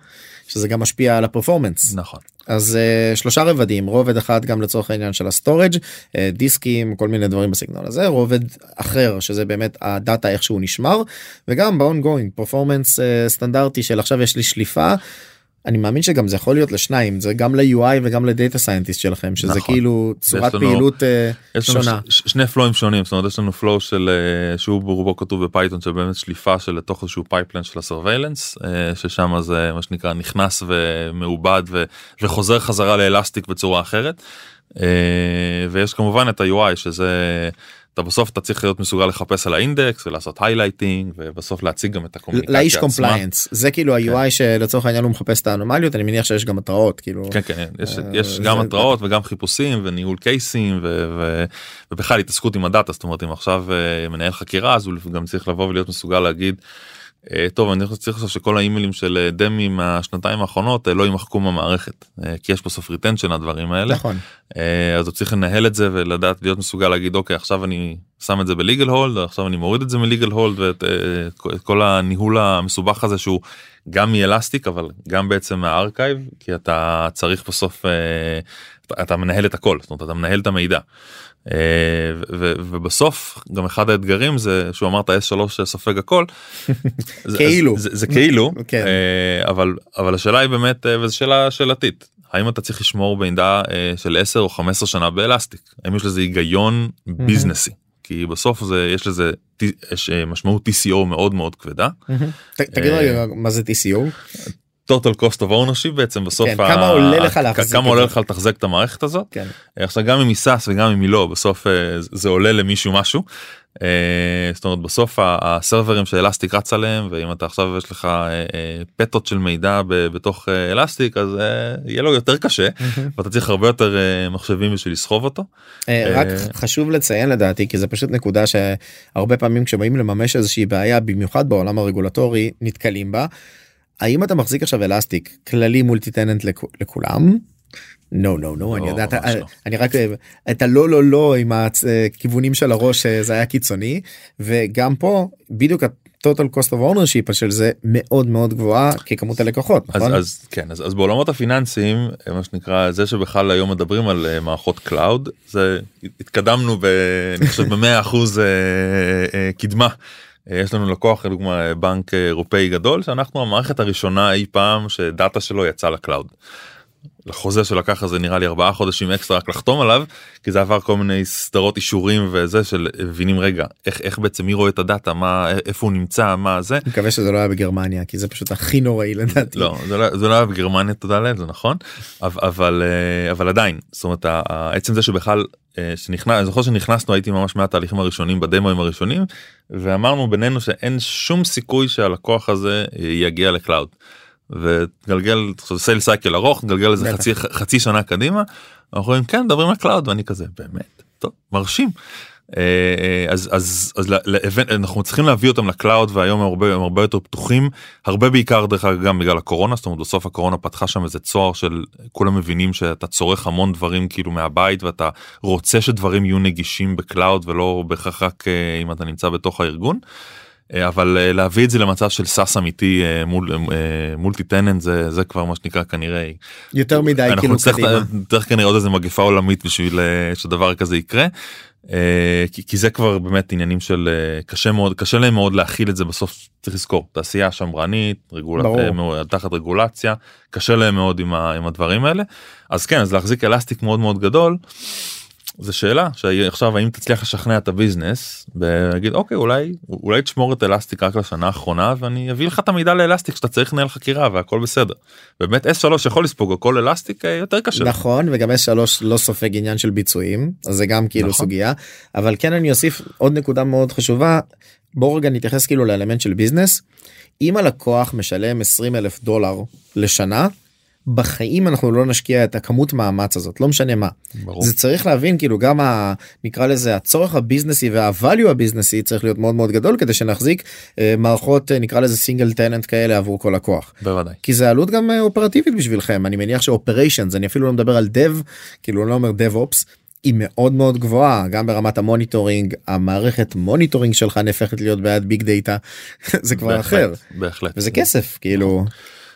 שזה גם משפיע על ה-performance נכון. אז אה, שלושה רבדים רובד אחד גם לצורך העניין של ה-storage אה, דיסקים כל מיני דברים בסגנון הזה רובד אחר שזה באמת הדאטה איך שהוא נשמר וגם ב-ongoing performance אה, סטנדרטי של עכשיו יש לי שליפה. אני מאמין שגם זה יכול להיות לשניים זה גם ל-UI וגם ל-data scientist שלכם שזה נכון. כאילו צורת לנו- פעילות אה, לנו שונה. ש- שני פלואים שונים זאת אומרת יש לנו flow של אה, שהוא ברובו כתוב בפייתון של באמת שליפה של לתוך איזשהו pipeline של ה-surveillance ששם זה מה שנקרא נכנס ומעובד ו- וחוזר חזרה לאלסטיק בצורה אחרת. אה, ויש כמובן את ה-UI שזה אתה בסוף אתה צריך להיות מסוגל לחפש על האינדקס ולעשות highlighting ובסוף להציג גם את הקומוניקציה לאיש עצמה. compliance זה כאילו ה-UI שלצורך העניין הוא מחפש את האנומליות אני מניח שיש גם התראות כאילו כן כן יש, אה, יש גם זה- התראות וגם חיפושים וניהול קייסים ו, ו, ובכלל התעסקות עם הדאטה זאת אומרת אם עכשיו אה, מנהל חקירה אז הוא גם צריך לבוא ולהיות מסוגל להגיד. אה, טוב אני צריך עכשיו שכל האימיילים של אה, דמי מהשנתיים האחרונות אה, לא יימחקו מהמערכת כי יש בסוף retention הדברים האלה. נכון. אז הוא צריך לנהל את זה ולדעת להיות מסוגל להגיד אוקיי עכשיו אני שם את זה ב-legal hold עכשיו אני מוריד את זה מ-legal hold ואת את כל הניהול המסובך הזה שהוא גם מאלסטיק אבל גם בעצם מה-archive כי אתה צריך בסוף אתה- מנהל את הכל זאת אומרת אתה מנהל את המידע. אה, ובסוף גם אחד האתגרים זה שהוא אמרת S3 סופג הכל. זה- כאילו. זה, זה כאילו כן. אה, אבל אבל השאלה היא באמת אה, וזו שאלה שאלתית האם אתה צריך לשמור מידע של 10 או 15 שנה באלסטיק האם יש לזה היגיון ביזנסי כי בסוף זה יש לזה יש משמעות TCO מאוד מאוד כבדה. ת- תגיד רגע מה זה TCO total cost of ownership בעצם בסוף כן, כמה עולה לך להחזיק כמה עולה? לך לתחזק את המערכת הזאת כן עכשיו גם אם היא SaaS וגם אם היא לא בסוף אה, זה עולה למישהו משהו. אה, זאת אומרת בסוף ה- ה servers ש Elastic רץ עליהם ואם אתה עכשיו יש לך אה, אה, פטות של מידע בתוך אה, Elastic אז אה, יהיה לו יותר קשה ואתה צריך הרבה יותר אה, מחשבים בשביל לסחוב אותו. אה, אה, רק חשוב לציין לדעתי כי זה פשוט נקודה שהרבה פעמים כשבאים לממש איזושהי בעיה במיוחד בעולם הרגולטורי נתקלים בה. האם אתה מחזיק עכשיו Elastic כללי multi tenant לכולם? נו נו נו אני יודע אתה- ממש לא. אני רק את הלא לא לא עם הכיוונים של הראש אה, זה היה קיצוני וגם פה בדיוק ה total cost of ownership של זה מאוד מאוד גבוהה בכמות הלקוחות אז, נכון? אז כן אז, אז בעולמות הפיננסיים אה, מה שנקרא זה שבכלל היום מדברים על אה, מערכות cloud זה התקדמנו ב, אני חושב במאה אחוז אה, אה, קדימה. אה, יש לנו לקוח לדוגמה אה, בנק אה, אירופאי גדול שאנחנו המערכת הראשונה אי פעם שדאטה שלו יצא ל cloud. לחוזה שלקח איזה נראה לי ארבעה חודשים אקסטרה רק לחתום עליו כי זה עבר כל מיני סדרות אישורים וזה של מבינים רגע איך איך בעצם מי רואה את הדאטה מה איפה הוא נמצא מה זה מקווה שזה לא היה בגרמניה כי זה פשוט הכי נוראי לדעתי. לא זה לא זה לא היה בגרמניה תודה לאל זה נכון אבל אבל אבל עדיין זאת אומרת עצם זה שבכלל שנכנס אני זוכר שנכנסנו הייתי ממש מהתהליכים הראשונים ב demoים הראשונים ואמרנו בינינו שאין שום סיכוי שהלקוח הזה אה, יגיע ל cloud. וגלגל sale cycle ארוך גלגל איזה. חצי חצי שנה קדימה אנחנו אומרים כן מדברים על cloud ואני כזה באמת טוב מרשים. אה, אה, אז אז אז ל- ל- אנחנו צריכים להביא אותם ל cloud והיום הם הרבה הם הרבה יותר פתוחים הרבה בעיקר דרך אגב גם בגלל הקורונה זאת אומרת בסוף הקורונה פתחה שם איזה צוהר של כולם מבינים שאתה צורך המון דברים כאילו מהבית ואתה רוצה שדברים יהיו נגישים ב cloud ולא בהכרח רק אה, אם אתה נמצא בתוך הארגון. אבל להביא את זה למצב של SaaS אמיתי מול multi tenant זה זה כבר מה שנקרא כנראה יותר מדי אנחנו כאילו נצטרך כנראה עוד איזה מגפה עולמית בשביל שדבר כזה יקרה. אה, כי, כי זה כבר באמת עניינים של אה, קשה מאוד קשה להם מאוד להכיל את זה בסוף צריך לזכור תעשייה שמרנית רגול... ברור. אה, תחת רגולציה קשה להם מאוד עם, ה, עם הדברים האלה אז כן אז להחזיק Elastic מאוד מאוד גדול. זה שאלה שעכשיו האם תצליח לשכנע את ה business ולהגיד אוקיי אולי אולי תשמור את Elastic רק לשנה האחרונה ואני אביא לך את המידע ל Elastic שאתה צריך לנהל חקירה והכל בסדר. באמת S3 יכול לספוג הכל Elastic אה, יותר קשה. נכון וגם S3 לא סופג עניין של ביצועים אז זה גם כאילו נכון. סוגיה אבל כן אני אוסיף עוד נקודה מאוד חשובה בואו רגע נתייחס כאילו לאלמנט של business אם הלקוח משלם 20 אלף דולר לשנה בחיים אנחנו לא נשקיע את הכמות מאמץ הזאת לא משנה מה ברור. זה צריך להבין כאילו גם ה, נקרא לזה הצורך ה businessי וה value ה businessי צריך להיות מאוד מאוד גדול כדי שנחזיק אה, מערכות אה, נקרא לזה single tenant כאלה עבור כל לקוח. בוודאי. כי זה עלות גם אה, אופרטיבית בשבילכם אני מניח ש operations אני אפילו לא מדבר על dev כאילו לא אומר DevOps היא מאוד מאוד גבוהה גם ברמת ה monitoring המערכת monitoring שלך נהפכת להיות ביג דאטה זה כבר בהחלט, אחר בהחלט. וזה כסף כאילו.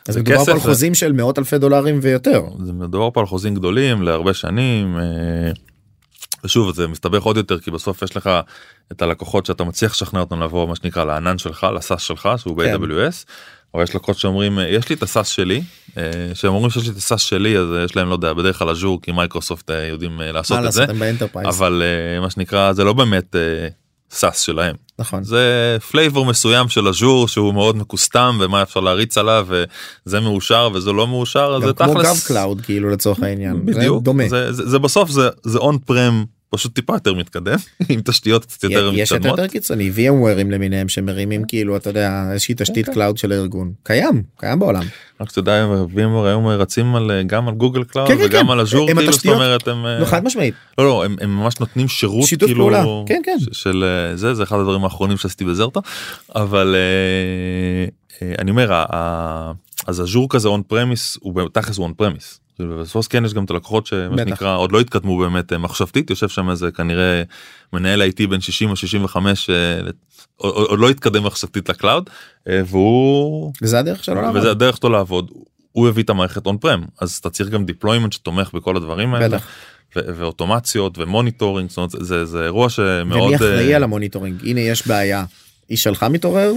אז זה מדובר פה כסף על ו- חוזים של מאות אלפי דולרים ויותר. זה מדובר פה על חוזים גדולים להרבה שנים. אה, ושוב זה מסתבך עוד יותר כי בסוף יש לך את הלקוחות שאתה מצליח לשכנע אותם לבוא מה שנקרא לענן שלך ל SaaS שלך שהוא כן. ב-AWS. אבל יש לקוחות שאומרים אה, יש לי את ה SaaS שלי אה, שהם אומרים שיש לי את ה SaaS שלי אז יש להם לא יודע בדרך כלל אג'ור כי מייקרוסופט יודעים לעשות את זה לעשות ב enterprise. אבל מה שנקרא זה לא באמת SaaS שלהם נכון. זה flavor מסוים של אג'ור שהוא מאוד מ customם ומה אפשר להריץ עליו וזה מאושר וזה לא מאושר גם זה כמו gov תכלס cloud כאילו לצורך העניין. זה בדיוק דומה. זה, זה, זה בסוף זה זה on-prem פשוט טיפה יותר מתקדם עם תשתיות קצת יותר יש את מתקדמות. יותר קיצוני VMwareים למיניהם שמרימים כאילו אתה יודע איזושהי תשתית. cloud של הארגון קיים קיים בעולם. רק שתדע VMware היום רצים על גם על Google Cloud כן, כן, וגם כן. על אג'ור כאילו זאת אומרת הם אה, חד משמעית לא לא הם, ממש נותנים שירות שיתוף כאילו פעולה. כן, כן. של אה, זה זה אחד הדברים האחרונים שעשיתי ב Zerto אבל אה, אה, אני אומר אז אג'ור כזה on-premise הוא בתכלס הוא on-premise. בסוף כן יש גם את הלקוחות שמה. שנקרא עוד לא התקדמו באמת אה, מחשבתית יושב שם איזה כנראה מנהל IT בן 60 או 65 אה, עוד, עוד לא התקדם מחשבתית ל cloud אה, והוא וזה הדרך שלו לעבוד. וזה הדרך שלו לעבוד הוא הביא את המערכת on-prem אז אתה צריך גם deployment שתומך בכל הדברים האלה. בטח. ו- ואוטומציות ו monitoring זאת אומרת זה זה אירוע שמאוד ומי אחראי אה, על ה monitoring הנה יש בעיה. איש שלך מתעורר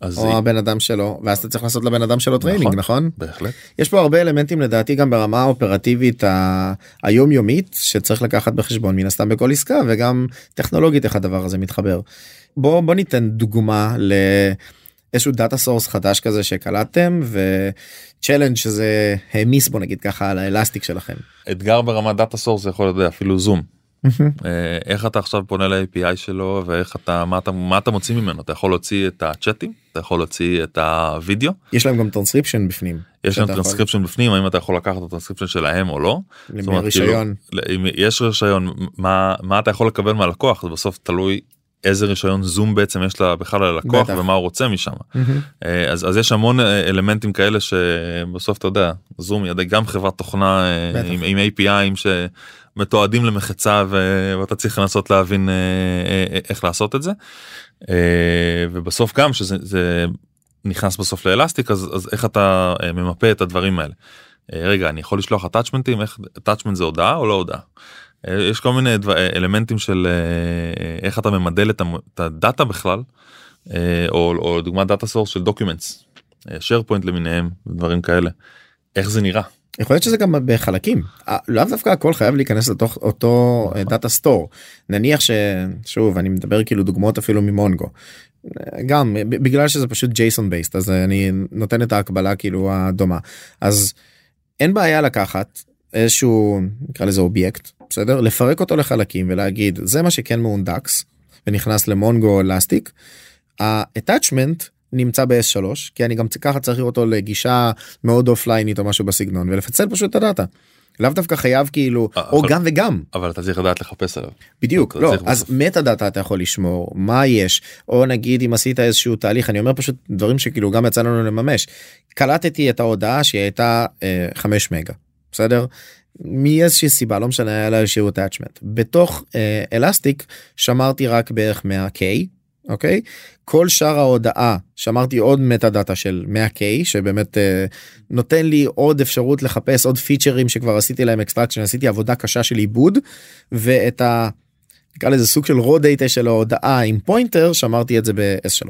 אז או הבן אדם שלו ואז אתה צריך לעשות לבן אדם שלו training נכון? בהחלט יש פה הרבה אלמנטים לדעתי גם ברמה האופרטיבית ה- היומיומית שצריך לקחת בחשבון מן הסתם בכל עסקה וגם טכנולוגית איך הדבר הזה מתחבר. בוא בוא ניתן דוגמה לאיזשהו data source חדש כזה שקלטתם ו challenge שזה העמיס בוא נגיד ככה על ה Elastic שלכם. אתגר ברמת data source זה יכול להיות אפילו Zoom אה, איך אתה עכשיו פונה ל-API שלו ואיך אתה מה אתה מה אתה מוציא ממנו אתה יכול להוציא את הצ'אטים אתה יכול להוציא את הווידאו יש להם גם טרנסקריפשן בפנים. יש להם שאתה יכול- טרנסקריפשן בפנים האם אתה יכול לקחת את הטרנסקריפשן שלהם או לא. לפי רישיון. כאילו, אם יש רישיון מה מה אתה יכול לקבל מהלקוח זה בסוף תלוי איזה רישיון Zoom בעצם יש לה בכלל ללקוח. ומה הוא רוצה משם. אה, אז, אז יש המון אה, אלמנטים כאלה שבסוף אתה יודע זום היא גם חברת תוכנה אה, בטח. עם, עם API ים שמתועדים למחצה ו- ואתה צריך לנסות להבין איך לעשות את זה. אה, ובסוף גם שזה זה נכנס בסוף ל Elastic אז, אז איך אתה אה, ממפה את הדברים האלה. אה, רגע אני יכול לשלוח attachment ים איך attachment זה הודעה או לא הודעה. יש כל מיני דבר, אלמנטים של איך אתה ממדל את, הדאטה בכלל או, או דוגמת data source של documents, SharePoint למיניהם דברים כאלה. איך זה נראה. יכול להיות שזה גם בחלקים. אה, לאו דווקא הכל חייב להיכנס לתוך אותו data store נניח ששוב אני מדבר כאילו דוגמאות אפילו מ Mongo. גם בגלל שזה פשוט JSON based אז אני נותן את ההקבלה כאילו הדומה. אז אין בעיה לקחת איזשהו נקרא לזה אובייקט בסדר? לפרק אותו לחלקים ולהגיד זה מה שכן מאונדקס ונכנס ל Mongo Elastic. ה-attachment נמצא ב-S3 כי אני גם ככה צריך לראות אותו לגישה מאוד אופליינית או משהו בסגנון ולפצל פשוט את הדאטה. לאו דווקא חייב כאילו אה, או אבל- גם וגם אבל אתה צריך לדעת לחפש עליו. בדיוק לא אז. מטה דאטה אתה יכול לשמור מה יש או נגיד אם עשית איזשהו תהליך אני אומר פשוט דברים שכאילו גם יצא לנו לממש קלטתי את ההודעה שהיא הייתה אה, 5 מגה בסדר. מאיזושהי סיבה לא משנה היה לה איזשהו attachment בתוך אה, אלסטיק שמרתי רק בערך 100k אוקיי כל שאר ההודעה שמרתי עוד מטה דאטה של 100k שבאמת אה, נותן לי עוד אפשרות לחפש עוד פיצ'רים שכבר עשיתי להם extraction עשיתי עבודה קשה של עיבוד ואת ה... נקרא לזה סוג של raw data של ההודעה עם פוינטר שמרתי את זה ב-S3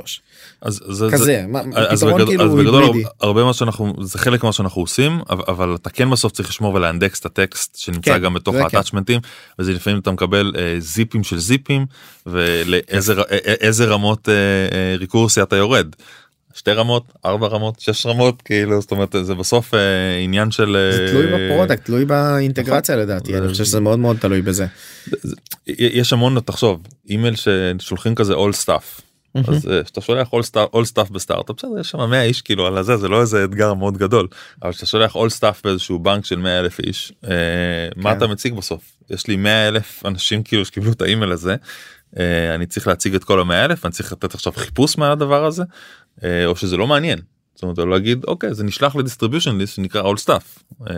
אז זה, כזה זה, מה- אז פתרון בגדול, כאילו אז בגדול היברידי. הרבה מה שאנחנו זה חלק מה שאנחנו עושים אבל, אבל אתה כן בסוף צריך לשמור ולאנדקס את הטקסט שנמצא כן, גם בתוך כן. ה attachment ים וזה לפעמים אתה מקבל אה, זיפים של זיפים ולאיזה אה, אה, רמות אה, אה, ריקורסיה אתה יורד. שתי רמות ארבע רמות שש רמות כאילו זאת אומרת זה בסוף אה, עניין של זה אה, תלוי ב product תלוי באינטגרציה לדעתי זה- אני חושב שזה מאוד מאוד תלוי בזה. יש המון תחשוב אימייל ששולחים כזה all staff אז אה, כשאתה שולח all staff, all staff בסטארט-אפ בסדר יש שם 100 איש כאילו על הזה זה לא איזה אתגר מאוד גדול אבל כשאתה שולח all staff באיזשהו בנק של 100 אלף איש אה, מה כן. אתה מציג בסוף יש לי 100 אלף אנשים כאילו שקיבלו את האימייל הזה אני צריך להציג את כל ה-100 אלף אני צריך לתת עכשיו חיפוש מעל הדבר הזה או שזה לא מעניין. זאת אומרת לא להגיד אוקיי זה נשלח ל distribution list שנקרא all staff. אה,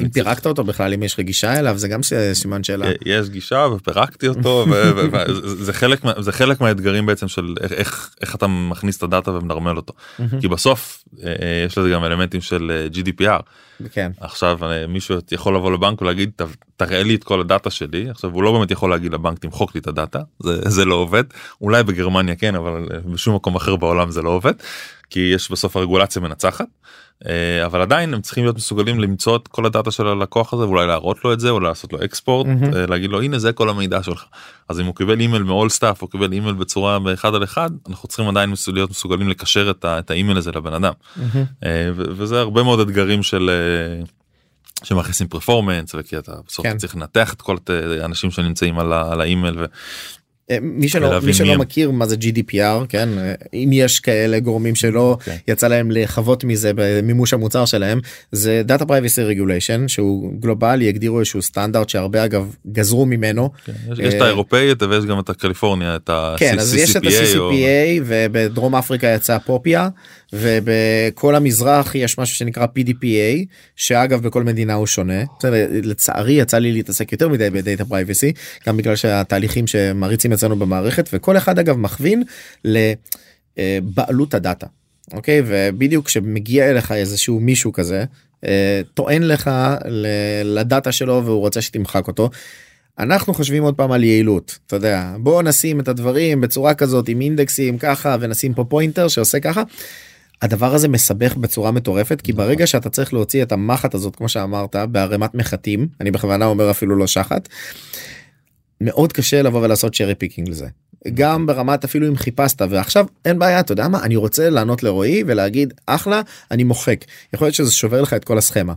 אם פירקת אותו בכלל אם יש לך גישה אליו זה גם סימן שאלה. יש גישה ופירקתי אותו ו- ו- ו- זה חלק מה- זה חלק מהאתגרים בעצם של איך- אתה מכניס את הדאטה ומנרמל אותו. כי בסוף אה, אה, יש לזה גם אלמנטים של GDPR כן. עכשיו מישהו יכול לבוא לבנק ולהגיד "ת- תראה לי את כל הדאטה שלי. עכשיו הוא לא באמת יכול להגיד לבנק תמחוק לי את הדאטה. זה זה לא עובד. אולי בגרמניה כן אבל בשום מקום אחר בעולם זה לא עובד כי יש בסוף הרגולציה מנצחת אה, אבל עדיין הם צריכים להיות מסוגלים למצוא את כל הדאטה של הלקוח הזה ואולי להראות לו את זה או לעשות לו export. אה, להגיד לו הנה זה כל המידע שלך אז אם הוא קיבל אימייל מ-all staff או קיבל אימייל בצורה באחד על אחד אנחנו צריכים עדיין להיות מסוגלים לקשר את ה- את האימייל הזה לבן אדם. אה, ו- וזה הרבה מאוד אתגרים של שמכניסים פרפורמנס וכי אתה בסוף כן. צריך לנתח את כל האנשים שנמצאים על ה- על האימייל ו- מי שלא מי שלא. מכיר מה זה GDPR כן אה, אם יש כאלה גורמים שלא אוקיי. יצא להם לחוות מזה במימוש המוצר שלהם זה Data Privacy Regulation שהוא גלובלי הגדירו איזשהו סטנדרט שהרבה אגב גזרו ממנו כן, יש יש את אה, האירופאית ויש גם את הקליפורניה את ה- כן אז יש את CCPA או- ה-CCPA ובדרום אפריקה יצא POPIA ובכל המזרח יש משהו שנקרא PDPA שאגב בכל מדינה הוא שונה לצערי יצא לי להתעסק יותר מדי ב data privacy גם בגלל שהתהליכים שמריצים אצלנו במערכת וכל אחד אגב מכווין לבעלות הדאטה. אוקיי ובדיוק כשמגיע אליך איזשהו מישהו כזה אה, טוען לך לדאטה שלו והוא רוצה שתמחק אותו. אנחנו חושבים עוד פעם על יעילות אתה יודע בוא נשים את הדברים בצורה כזאת עם אינדקסים ככה ונשים פה פוינטר שעושה ככה. הדבר הזה מסבך בצורה מטורפת כי ברגע שאתה צריך להוציא את המחט הזאת כמו שאמרת בערימת מחטים אני בכוונה אומר אפילו לא שחת. מאוד קשה לבוא ולעשות cherry picking לזה. גם ברמת אפילו אם חיפשת ועכשיו אין בעיה אתה יודע מה אני רוצה לענות לרועי ולהגיד אחלה אני מוחק יכול להיות שזה שובר לך את כל הסכמה.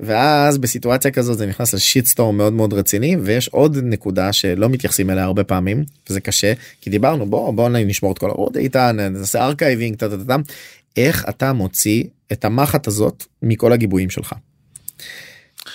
ואז בסיטואציה כזאת זה נכנס ל shitstorm מאוד מאוד רציני ויש עוד נקודה שלא מתייחסים אליה הרבה פעמים וזה קשה כי דיברנו בוא בוא נשמור את כל ה raw data נעשה archiving. איך אתה מוציא את המחט הזאת מכל הגיבויים שלך.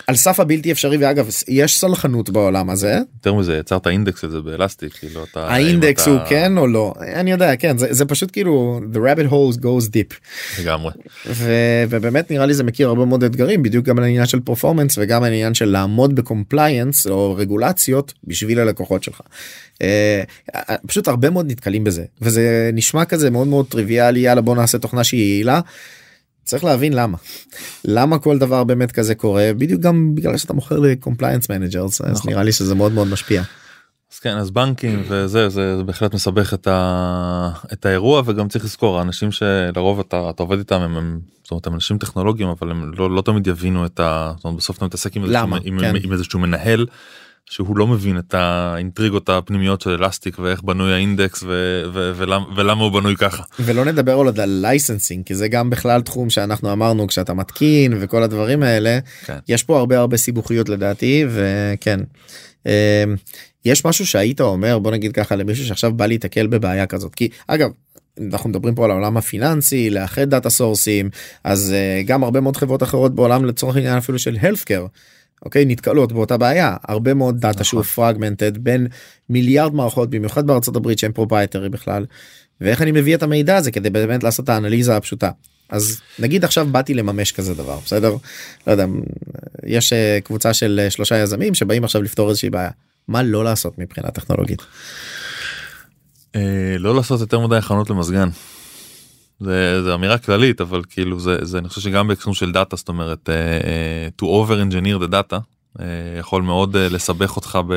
על סף הבלתי אפשרי ואגב יש סלחנות בעולם הזה יותר מזה יצרת אינדקס לזה ב Elastic כאילו אתה האינדקס אם הוא אתה- כן או לא אני יודע כן זה, זה פשוט כאילו the rabbit hole goes deep לגמרי ו, ובאמת נראה לי זה מכיר הרבה מאוד אתגרים בדיוק גם על העניין של performance וגם על העניין של לעמוד ב compliance או רגולציות בשביל הלקוחות שלך. אה, פשוט הרבה מאוד נתקלים בזה וזה נשמע כזה מאוד מאוד טריוויאלי יאללה בוא נעשה תוכנה שהיא יעילה. צריך להבין למה למה כל דבר באמת כזה קורה בדיוק גם בגלל שאתה מוכר ל compliance managers אז נכון. נראה לי שזה מאוד מאוד משפיע. אז כן אז בנקים וזה זה, זה בהחלט מסבך את, ה, את האירוע וגם צריך לזכור האנשים שלרוב אתה, אתה עובד איתם הם, הם, זאת אומרת, הם אנשים טכנולוגיים אבל הם לא, לא תמיד יבינו את ה... זאת אומרת, בסוף אתה מתעסק עם, למה? איזשהו, עם, כן. עם איזשהו מנהל שהוא לא מבין את האינטריגות הפנימיות של Elastic ואיך בנוי האינדקס ו, ו, ולמה, ולמה הוא בנוי ככה. ולא נדבר עוד על licensing כי זה גם בכלל תחום שאנחנו אמרנו כשאתה מתקין וכל הדברים האלה כן. יש פה הרבה הרבה סיבוכיות לדעתי וכן. אה, יש משהו שהיית אומר בוא נגיד ככה למישהו שעכשיו בא להיתקל בבעיה כזאת כי אגב. אנחנו מדברים פה על העולם הפיננסי לאחד data source ים אז uh, גם הרבה מאוד חברות אחרות בעולם לצורך העניין אפילו של healthcare אוקיי? נתקלות באותה בעיה. הרבה מאוד דאטה שהוא fragmented בין מיליארד מערכות במיוחד בארצות הברית שהם proprietary בכלל ואיך אני מביא את המידע הזה כדי באמת לעשות את האנליזה הפשוטה. אז נגיד עכשיו באתי לממש כזה דבר בסדר? לא יודע יש אה, קבוצה של אה, שלושה יזמים שבאים עכשיו לפתור איזושהי בעיה. מה לא לעשות מבחינה טכנולוגית. אה, לא לעשות יותר מדי הכנות למזגן. זה, זה אמירה כללית אבל כאילו זה, זה אני חושב שגם בהקשר של דאטה זאת אומרת אה, to over engineer the data אה, יכול מאוד אה, לסבך אותך ב-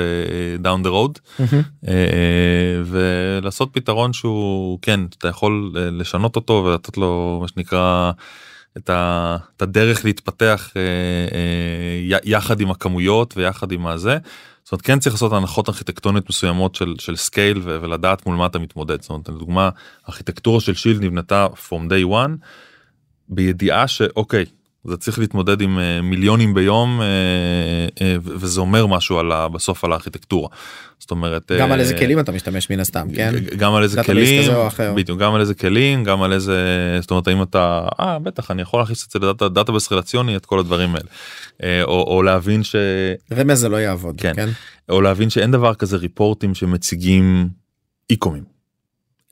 down the road. אה, אה, ולעשות פתרון שהוא כן אתה יכול אה, לשנות אותו ולתת לו מה שנקרא את, ה, את הדרך להתפתח אה, אה, יחד עם הכמויות ויחד עם הזה. זאת אומרת כן צריך לעשות הנחות ארכיטקטוניות מסוימות של של scale ו- ולדעת מול מה אתה מתמודד זאת אומרת לדוגמה ארכיטקטורה של שילד נבנתה from day one בידיעה שאוקיי זה צריך להתמודד עם אה, מיליונים ביום אה, אה, וזה אומר משהו על ה- בסוף על הארכיטקטורה. זאת אומרת גם על איזה כלים אתה משתמש מן הסתם, כן? גם על איזה כלים. בדיוק, גם על איזה כלים, גם על איזה, זאת אומרת האם אתה, אה בטח אני יכול להכניס את זה לדאטה database רלציוני את כל הדברים האלה. או, או להבין ש... רמז זה לא יעבוד, כן. כן? או להבין שאין דבר כזה ריפורטים שמציגים איקומים.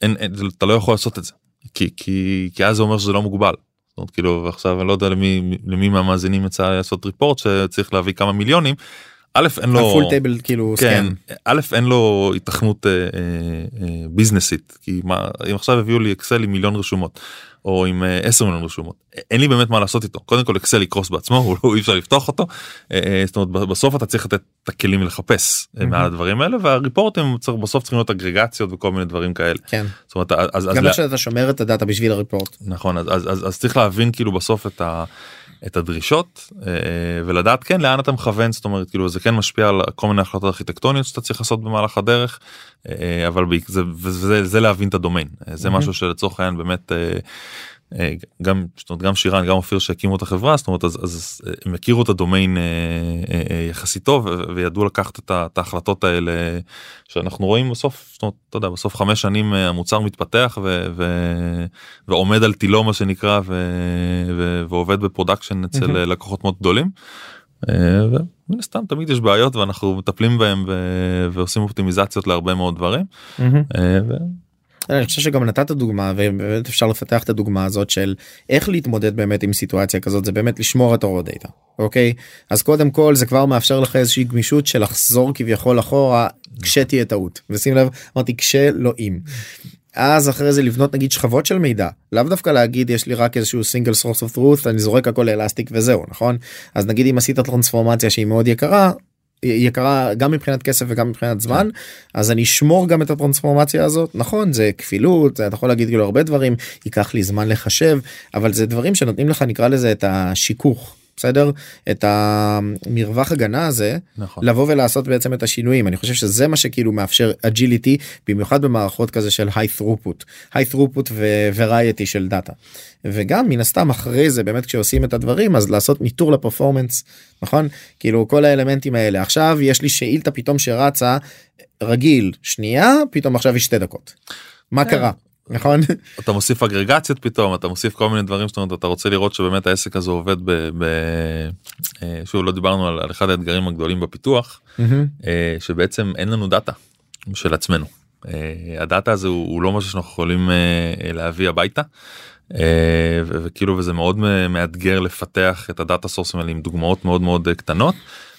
אין, אין, אתה לא יכול לעשות את זה. כי, כי, כי אז זה אומר שזה לא מוגבל. כאילו ועכשיו אני לא יודע למי למי מהמאזינים יצא לעשות ריפורט שצריך להביא כמה מיליונים. א' אין לו הפול טייבל כאילו כן. א' אין לו התכנות אה, אה, אה, ביזנסית כי מה אם עכשיו הביאו לי אקסל עם מיליון רשומות או עם אה, 10 מיליון רשומות אין לי באמת מה לעשות איתו קודם כל אקסל יקרוס בעצמו הוא לא אי אפשר לפתוח אותו אה, אה, זאת אומרת בסוף אתה צריך לתת את הכלים לחפש אה, מעל הדברים האלה והריפורטים צריך בסוף צריכים להיות אגרגציות וכל מיני דברים כאלה כן. זאת אומרת אז, אז, גם לה- איך שאתה שומר את הדאטה בשביל הריפורט. נכון אז, אז, אז, אז צריך להבין כאילו בסוף את, ה, את הדרישות אה, ולדעת כן לאן אתה מכוון זאת אומרת כאילו זה כן משפיע על כל מיני החלטות ארכיטקטוניות שאתה צריך לעשות במהלך הדרך אה, אבל זה, וזה, זה להבין את הדומיין אה, זה משהו שלצורך העניין באמת. אה, גם זאת אומרת, גם שירן גם אופיר שהקימו את החברה זאת אומרת אז, אז אה, הם הכירו את הדומיין אה, יחסית טוב וידעו לקחת את, ההחלטות האלה שאנחנו רואים בסוף זאת אומרת, אתה יודע בסוף חמש שנים המוצר מתפתח ו, ו, ועומד על תילו מה שנקרא ו, ו, ועובד ב production אצל. אה, לקוחות מאוד גדולים. ומן הסתם תמיד יש בעיות ואנחנו מטפלים בהם ו- ועושים אופטימיזציות להרבה מאוד דברים. אה, ו- אני חושב שגם נתת דוגמה ובאמת אפשר לפתח את הדוגמה הזאת של איך להתמודד באמת עם סיטואציה כזאת זה באמת לשמור את ה-raw אוקיי? אז קודם כל זה כבר מאפשר לך איזושהי גמישות של לחזור כביכול אחורה כשתהיה טעות. ושים לב אמרתי כשלא אם. אז אחרי זה לבנות נגיד שכבות של מידע. לאו דווקא להגיד יש לי רק איזשהו single source of truth אני זורק הכל לאלסטיק וזהו נכון? אז נגיד אם עשית טרנספורמציה שהיא מאוד יקרה יקרה גם מבחינת כסף וגם מבחינת זמן. אז אני אשמור גם את הטרנספורמציה הזאת. נכון זה כפילות אתה יכול להגיד כאילו הרבה דברים ייקח לי זמן לחשב אבל זה דברים שנותנים לך נקרא לזה את השיכוך בסדר? את המרווח הגנה הזה נכון. לבוא ולעשות בעצם את השינויים. אני חושב שזה מה שכאילו מאפשר agility במיוחד במערכות כזה של high throughput. high throughput ו-variety של דאטה וגם מן הסתם אחרי זה באמת כשעושים את הדברים אז לעשות ניטור ל performance נכון? כאילו כל האלמנטים האלה. עכשיו יש לי שאילתה פתאום שרצה רגיל שנייה פתאום עכשיו יש שתי דקות. מה כן. קרה נכון אתה מוסיף אגרגציות פתאום אתה מוסיף כל מיני דברים זאת אומרת אתה רוצה לראות שבאמת העסק הזה עובד ב... ב אה, שוב לא דיברנו על, על אחד האתגרים הגדולים בפיתוח אה, שבעצם אין לנו דאטה של עצמנו. אה, הדאטה הזה הוא, הוא לא משהו שאנחנו יכולים להביא הביתה. וכאילו וזה מאוד מאתגר לפתח את הדאטה סורסים האלה עם דוגמאות מאוד מאוד קטנות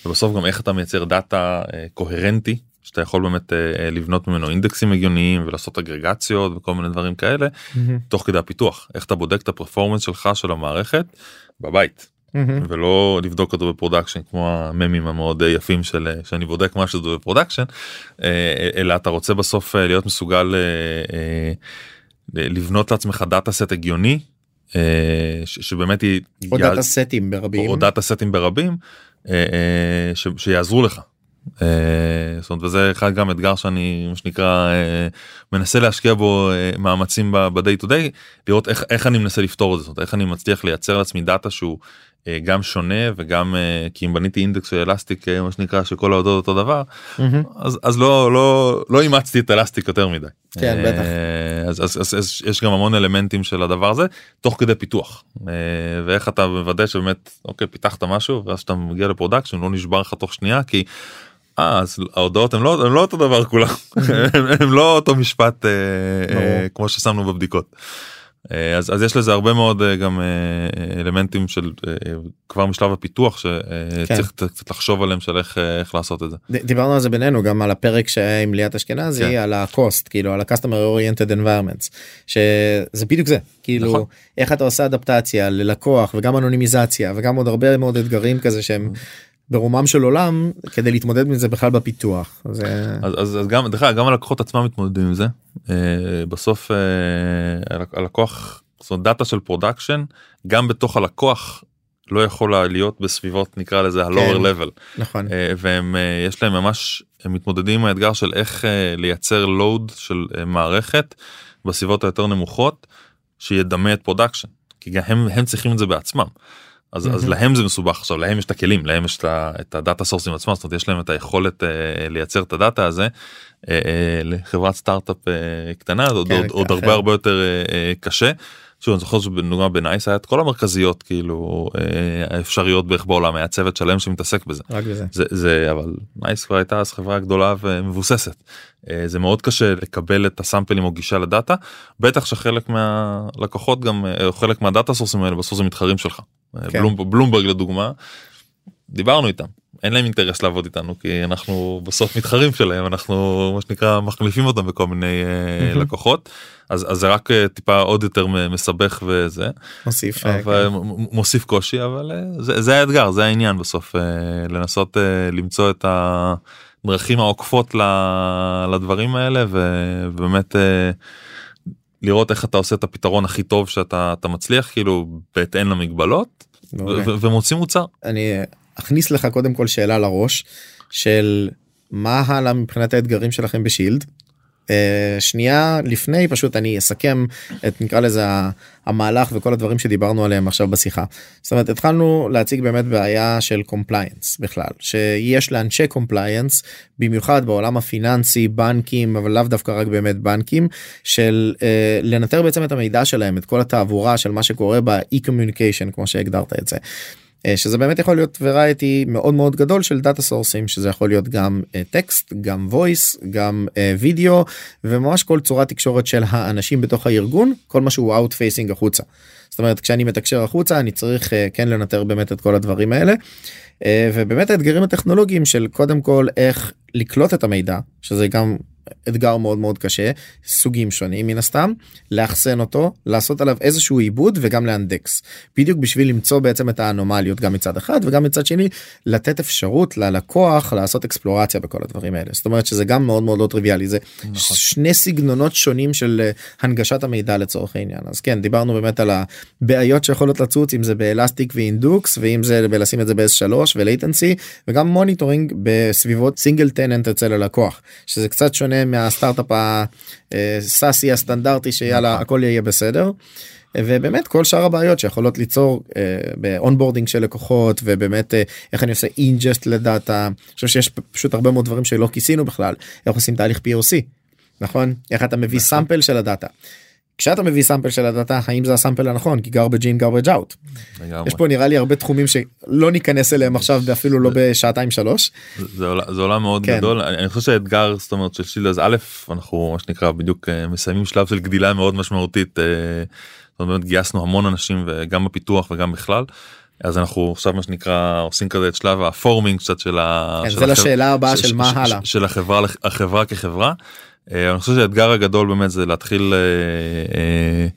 ובסוף גם איך אתה מייצר דאטה קוהרנטי שאתה יכול באמת אה, אה, לבנות ממנו אינדקסים הגיוניים ולעשות אגרגציות וכל מיני דברים כאלה תוך כדי הפיתוח. איך אתה בודק את ה performance שלך של המערכת בבית. ולא לבדוק אותו ב production כמו הממים המאוד יפים של אה, שאני בודק משהו ב production אה, אלא אתה רוצה בסוף אה, להיות מסוגל אה, אה, לבנות לעצמך data set הגיוני אה, ש- שבאמת היא או דאטה סטים ברבים. או דאטה סטים ברבים אה, אה, ש- שיעזרו לך. אה, זאת אומרת וזה אחד גם אתגר שאני מה שנקרא אה, מנסה להשקיע בו אה, מאמצים ב-day to day לראות איך איך אני מנסה לפתור את זה זאת אומרת, איך אני מצליח לייצר לעצמי דאטה שהוא גם שונה וגם כי אם בניתי אינדקס של אלסטיק מה שנקרא שכל ההודעות אותו דבר מהמם. אז אז לא לא לא אימצתי את אלסטיק יותר מדי. כן, בטח. אז, אז, אז, אז יש גם המון אלמנטים של הדבר הזה תוך כדי פיתוח ואיך אתה מוודא שבאמת אוקיי פיתחת משהו ואז שאתה מגיע ל production לא נשבר לך תוך שנייה כי. אה, אז ההודעות הן לא, הן לא אותו דבר כולם הם לא אותו משפט אה, אה. כמו ששמנו בבדיקות. אה, אז, אז יש לזה הרבה מאוד אה, גם אה, אלמנטים של אה, כבר משלב הפיתוח כן. שצריך קצת לחשוב עליהם של איך, אה, איך לעשות את זה. דיברנו על זה בינינו גם על הפרק שהיה עם ליאת אשכנזי כן. על ה-cost כאילו על ה-customer oriented environments שזה בדיוק זה כאילו נכון. איך אתה עושה אדפטציה ללקוח וגם אנונימיזציה וגם עוד הרבה מאוד אתגרים כזה שהם ברומם של עולם כדי להתמודד עם זה בכלל בפיתוח זה אז, אז, אז גם דרך אגב גם הלקוחות עצמם מתמודדים עם זה אה, בסוף אה, הלק- הלקוח זאת אומרת דאטה של production גם בתוך הלקוח לא יכולה להיות בסביבות נקרא לזה ה-lower כן. level נכון אה, והם אה, יש להם ממש הם מתמודדים עם האתגר של איך אה, לייצר load של אה, מערכת בסביבות היותר נמוכות שידמה את production כי גם הם, הם צריכים את זה בעצמם. אז, אז. להם זה מסובך עכשיו להם יש את הכלים להם יש את הדאטה סורסים עצמם זאת אומרת יש להם את היכולת אה, לייצר את הדאטה הזה. אה, אה, לחברת סטארט-אפ אה, קטנה זה כן, עוד, עוד. הרבה הרבה יותר אה, אה, קשה. שוב, אני זוכר שבדוגמה בנייס היה את כל המרכזיות כאילו אה, האפשריות בערך בעולם היה צוות שלם שמתעסק בזה. רק בזה. זה זה אבל נייס כבר הייתה אז חברה גדולה ומבוססת. אה, זה מאוד קשה לקבל את ה samples או גישה ל data בטח שחלק מהלקוחות גם אה, חלק מה data source ים האלה בסוף זה מתחרים שלך. כן. בלומ, בלומברג לדוגמה. דיברנו איתם אין להם אינטרס לעבוד איתנו כי אנחנו בסוף מתחרים שלהם אנחנו מה שנקרא מחליפים אותם בכל מיני מהמם. לקוחות אז אז זה רק אה, טיפה עוד יותר מסבך וזה מוסיף. אה, אבל כן. מוסיף קושי אבל זה, זה האתגר זה העניין בסוף לנסות למצוא את הדרכים העוקפות לדברים האלה ובאמת לראות איך אתה עושה את הפתרון הכי טוב שאתה אתה מצליח כאילו בהתאם למגבלות ו- מעולה. ו- ומוציא מוצר. אני אכניס לך קודם כל שאלה לראש של מה הלאה מבחינת האתגרים שלכם בשילד. אה, שנייה לפני פשוט אני אסכם את נקרא לזה המהלך וכל הדברים שדיברנו עליהם עכשיו בשיחה. זאת אומרת התחלנו להציג באמת בעיה של compliance בכלל שיש לאנשי compliance במיוחד בעולם הפיננסי בנקים אבל לאו דווקא רק באמת בנקים של אה, לנטר בעצם את המידע שלהם את כל התעבורה של מה שקורה ב-e-communication כמו שהגדרת את זה. אה, שזה באמת יכול להיות variety מאוד מאוד גדול של data source ים שזה יכול להיות גם טקסט גם voice גם וידאו וממש כל צורת תקשורת של האנשים בתוך הארגון כל מה שהוא out facing החוצה. זאת אומרת כשאני מתקשר החוצה אני צריך אה, כן לנטר באמת את כל הדברים האלה. אה, ובאמת האתגרים הטכנולוגיים של קודם כל איך לקלוט את המידע שזה גם אתגר מאוד מאוד קשה סוגים שונים מן הסתם לאחסן אותו לעשות עליו איזשהו עיבוד וגם לאנדקס. בדיוק בשביל למצוא בעצם את האנומליות גם מצד אחד וגם מצד שני לתת אפשרות ללקוח לעשות אקספלורציה בכל הדברים האלה. זאת אומרת שזה גם מאוד מאוד לא טריוויאלי זה נכון. שני סגנונות שונים של אה, הנגשת המידע לצורך העניין. אז כן דיברנו באמת על הבעיות שיכולות לצוץ אם זה באלסטיק ואינדוקס ואם זה בלשים את זה ב-S3 ו latency וגם monitoring בסביבות single tenant אצל הלקוח שזה קצת שונה מהסטארט-אפ ה SaaS י הסטנדרטי שיאללה הכל יהיה בסדר. ובאמת כל שאר הבעיות שיכולות ליצור אה, ב onboarding של לקוחות ובאמת אה, איך אני עושה ingest ל data. אני חושב שיש פשוט הרבה מאוד דברים שלא כיסינו בכלל איך עושים תהליך POC נכון איך אתה מביא sample של ה data. כשאתה מביא sample של ה data האם זה ה sample הנכון כי garbage in garbage out לגמרי. יש פה נראה לי הרבה תחומים שלא ניכנס אליהם עכשיו אפילו לא בשעתיים שלוש זה- זה עולם- זה עולם מאוד כן. גדול אני אני חושב שהאתגר זאת אומרת של שילד אז א' אנחנו מה שנקרא בדיוק אה, מסיימים שלב של גדילה מאוד משמעותית. אה, אומרת גייסנו המון אנשים וגם בפיתוח וגם בכלל. אז אנחנו עכשיו מה שנקרא עושים כזה את שלב ה forming קצת של ה... כן, של זה החב- לשאלה הבאה של ש- מה הלאה. של החברה החברה כחברה. אה, אני חושב שהאתגר הגדול באמת זה להתחיל אה, אה,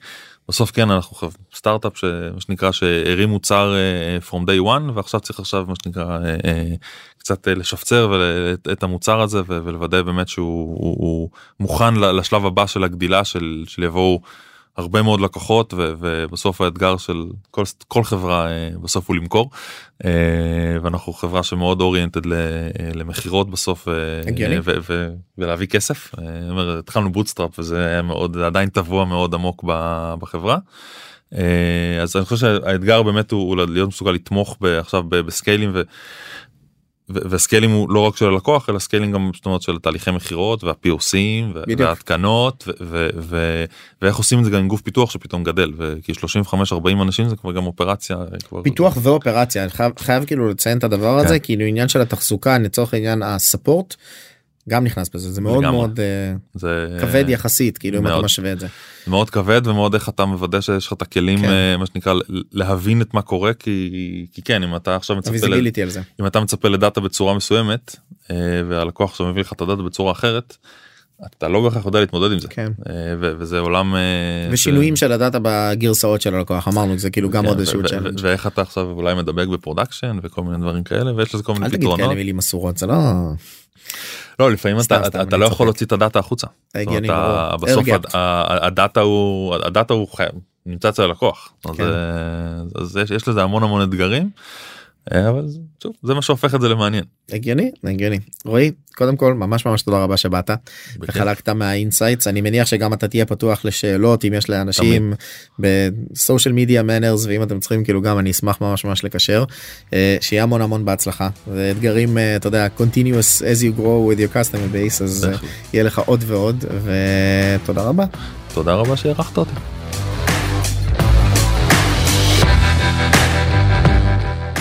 בסוף כן אנחנו סטארט-אפ שמה שנקרא שהרים מוצר from day one ועכשיו צריך עכשיו מה שנקרא קצת לשפצר את- המוצר הזה ולוודא באמת שהוא הוא- הוא מוכן לשלב הבא של הגדילה של של יבואו הרבה מאוד לקוחות ו- ובסוף האתגר של כל כל חברה אה, בסוף הוא למכור אה, ואנחנו חברה שמאוד אוריינטד אה, למכירות בסוף הגיוני. ו- ו- ולהביא כסף התחלנו bootstrap וזה היה מאוד עדיין טבוע מאוד עמוק בחברה. אז אני חושב שהאתגר באמת הוא, הוא להיות מסוגל לתמוך עכשיו ב scale ים וה scaling הוא לא רק של הלקוח אלא scaling גם זאת אומרת של תהליכי מכירות וה POC ים. וההתקנות ואיך עושים את זה גם עם גוף פיתוח שפתאום גדל וכי 35-40 אנשים זה כבר גם אופרציה כבר פיתוח ואופרציה אני חייב, חייב כאילו לציין את הדבר הזה כן. כאילו עניין של התחזוקה לצורך העניין הספורט גם נכנס בזה זה מאוד לגמרי. מאוד אה, זה כבד יחסית כאילו אם אתה מאוד. משווה את זה. מאוד כבד ומאוד איך אתה מוודא שיש לך את הכלים כן. אה, מה שנקרא להבין את מה קורה כי כי כן אם אתה עכשיו מצפה ל- זה. אם אתה מצפה לדאטה בצורה מסוימת אה, והלקוח עכשיו מביא לך את הדאטה בצורה אחרת. אתה לא בהכרח יודע להתמודד עם זה כן. ו- וזה עולם ושינויים של ה data בגרסאות של הלקוח אמרנו זה כאילו גם כן, עוד איזשהו challenge. ואיך אתה עכשיו אולי מדבג ב production וכל מיני דברים כאלה ויש לזה כל מיני אל תגיד כאלה פתרונות. מילים אסורות זה לא לא לפעמים סתם, אתה סתם, אתה לא צוחק. יכול להוציא את ה data החוצה. הגיוני ברור. בסוף. הד- ה data הוא ה data הוא חי- נמצא אצל הלקוח. אז, כן. אה, אז יש, יש לזה המון המון אתגרים. אה, אבל שוב, זה מה שהופך את זה למעניין. הגיוני הגיוני רועי קודם כל ממש ממש תודה רבה שבאת וחלקת מה insights אני מניח שגם אתה תהיה פתוח לשאלות אם יש לאנשים ב social media manners ואם אתם צריכים כאילו גם אני אשמח ממש ממש לקשר אה, שיהיה המון המון בהצלחה ואתגרים אה, אתה יודע continuous as you grow with your customer base אז. יהיה לך עוד ועוד ותודה רבה. תודה רבה שאירחת אותי.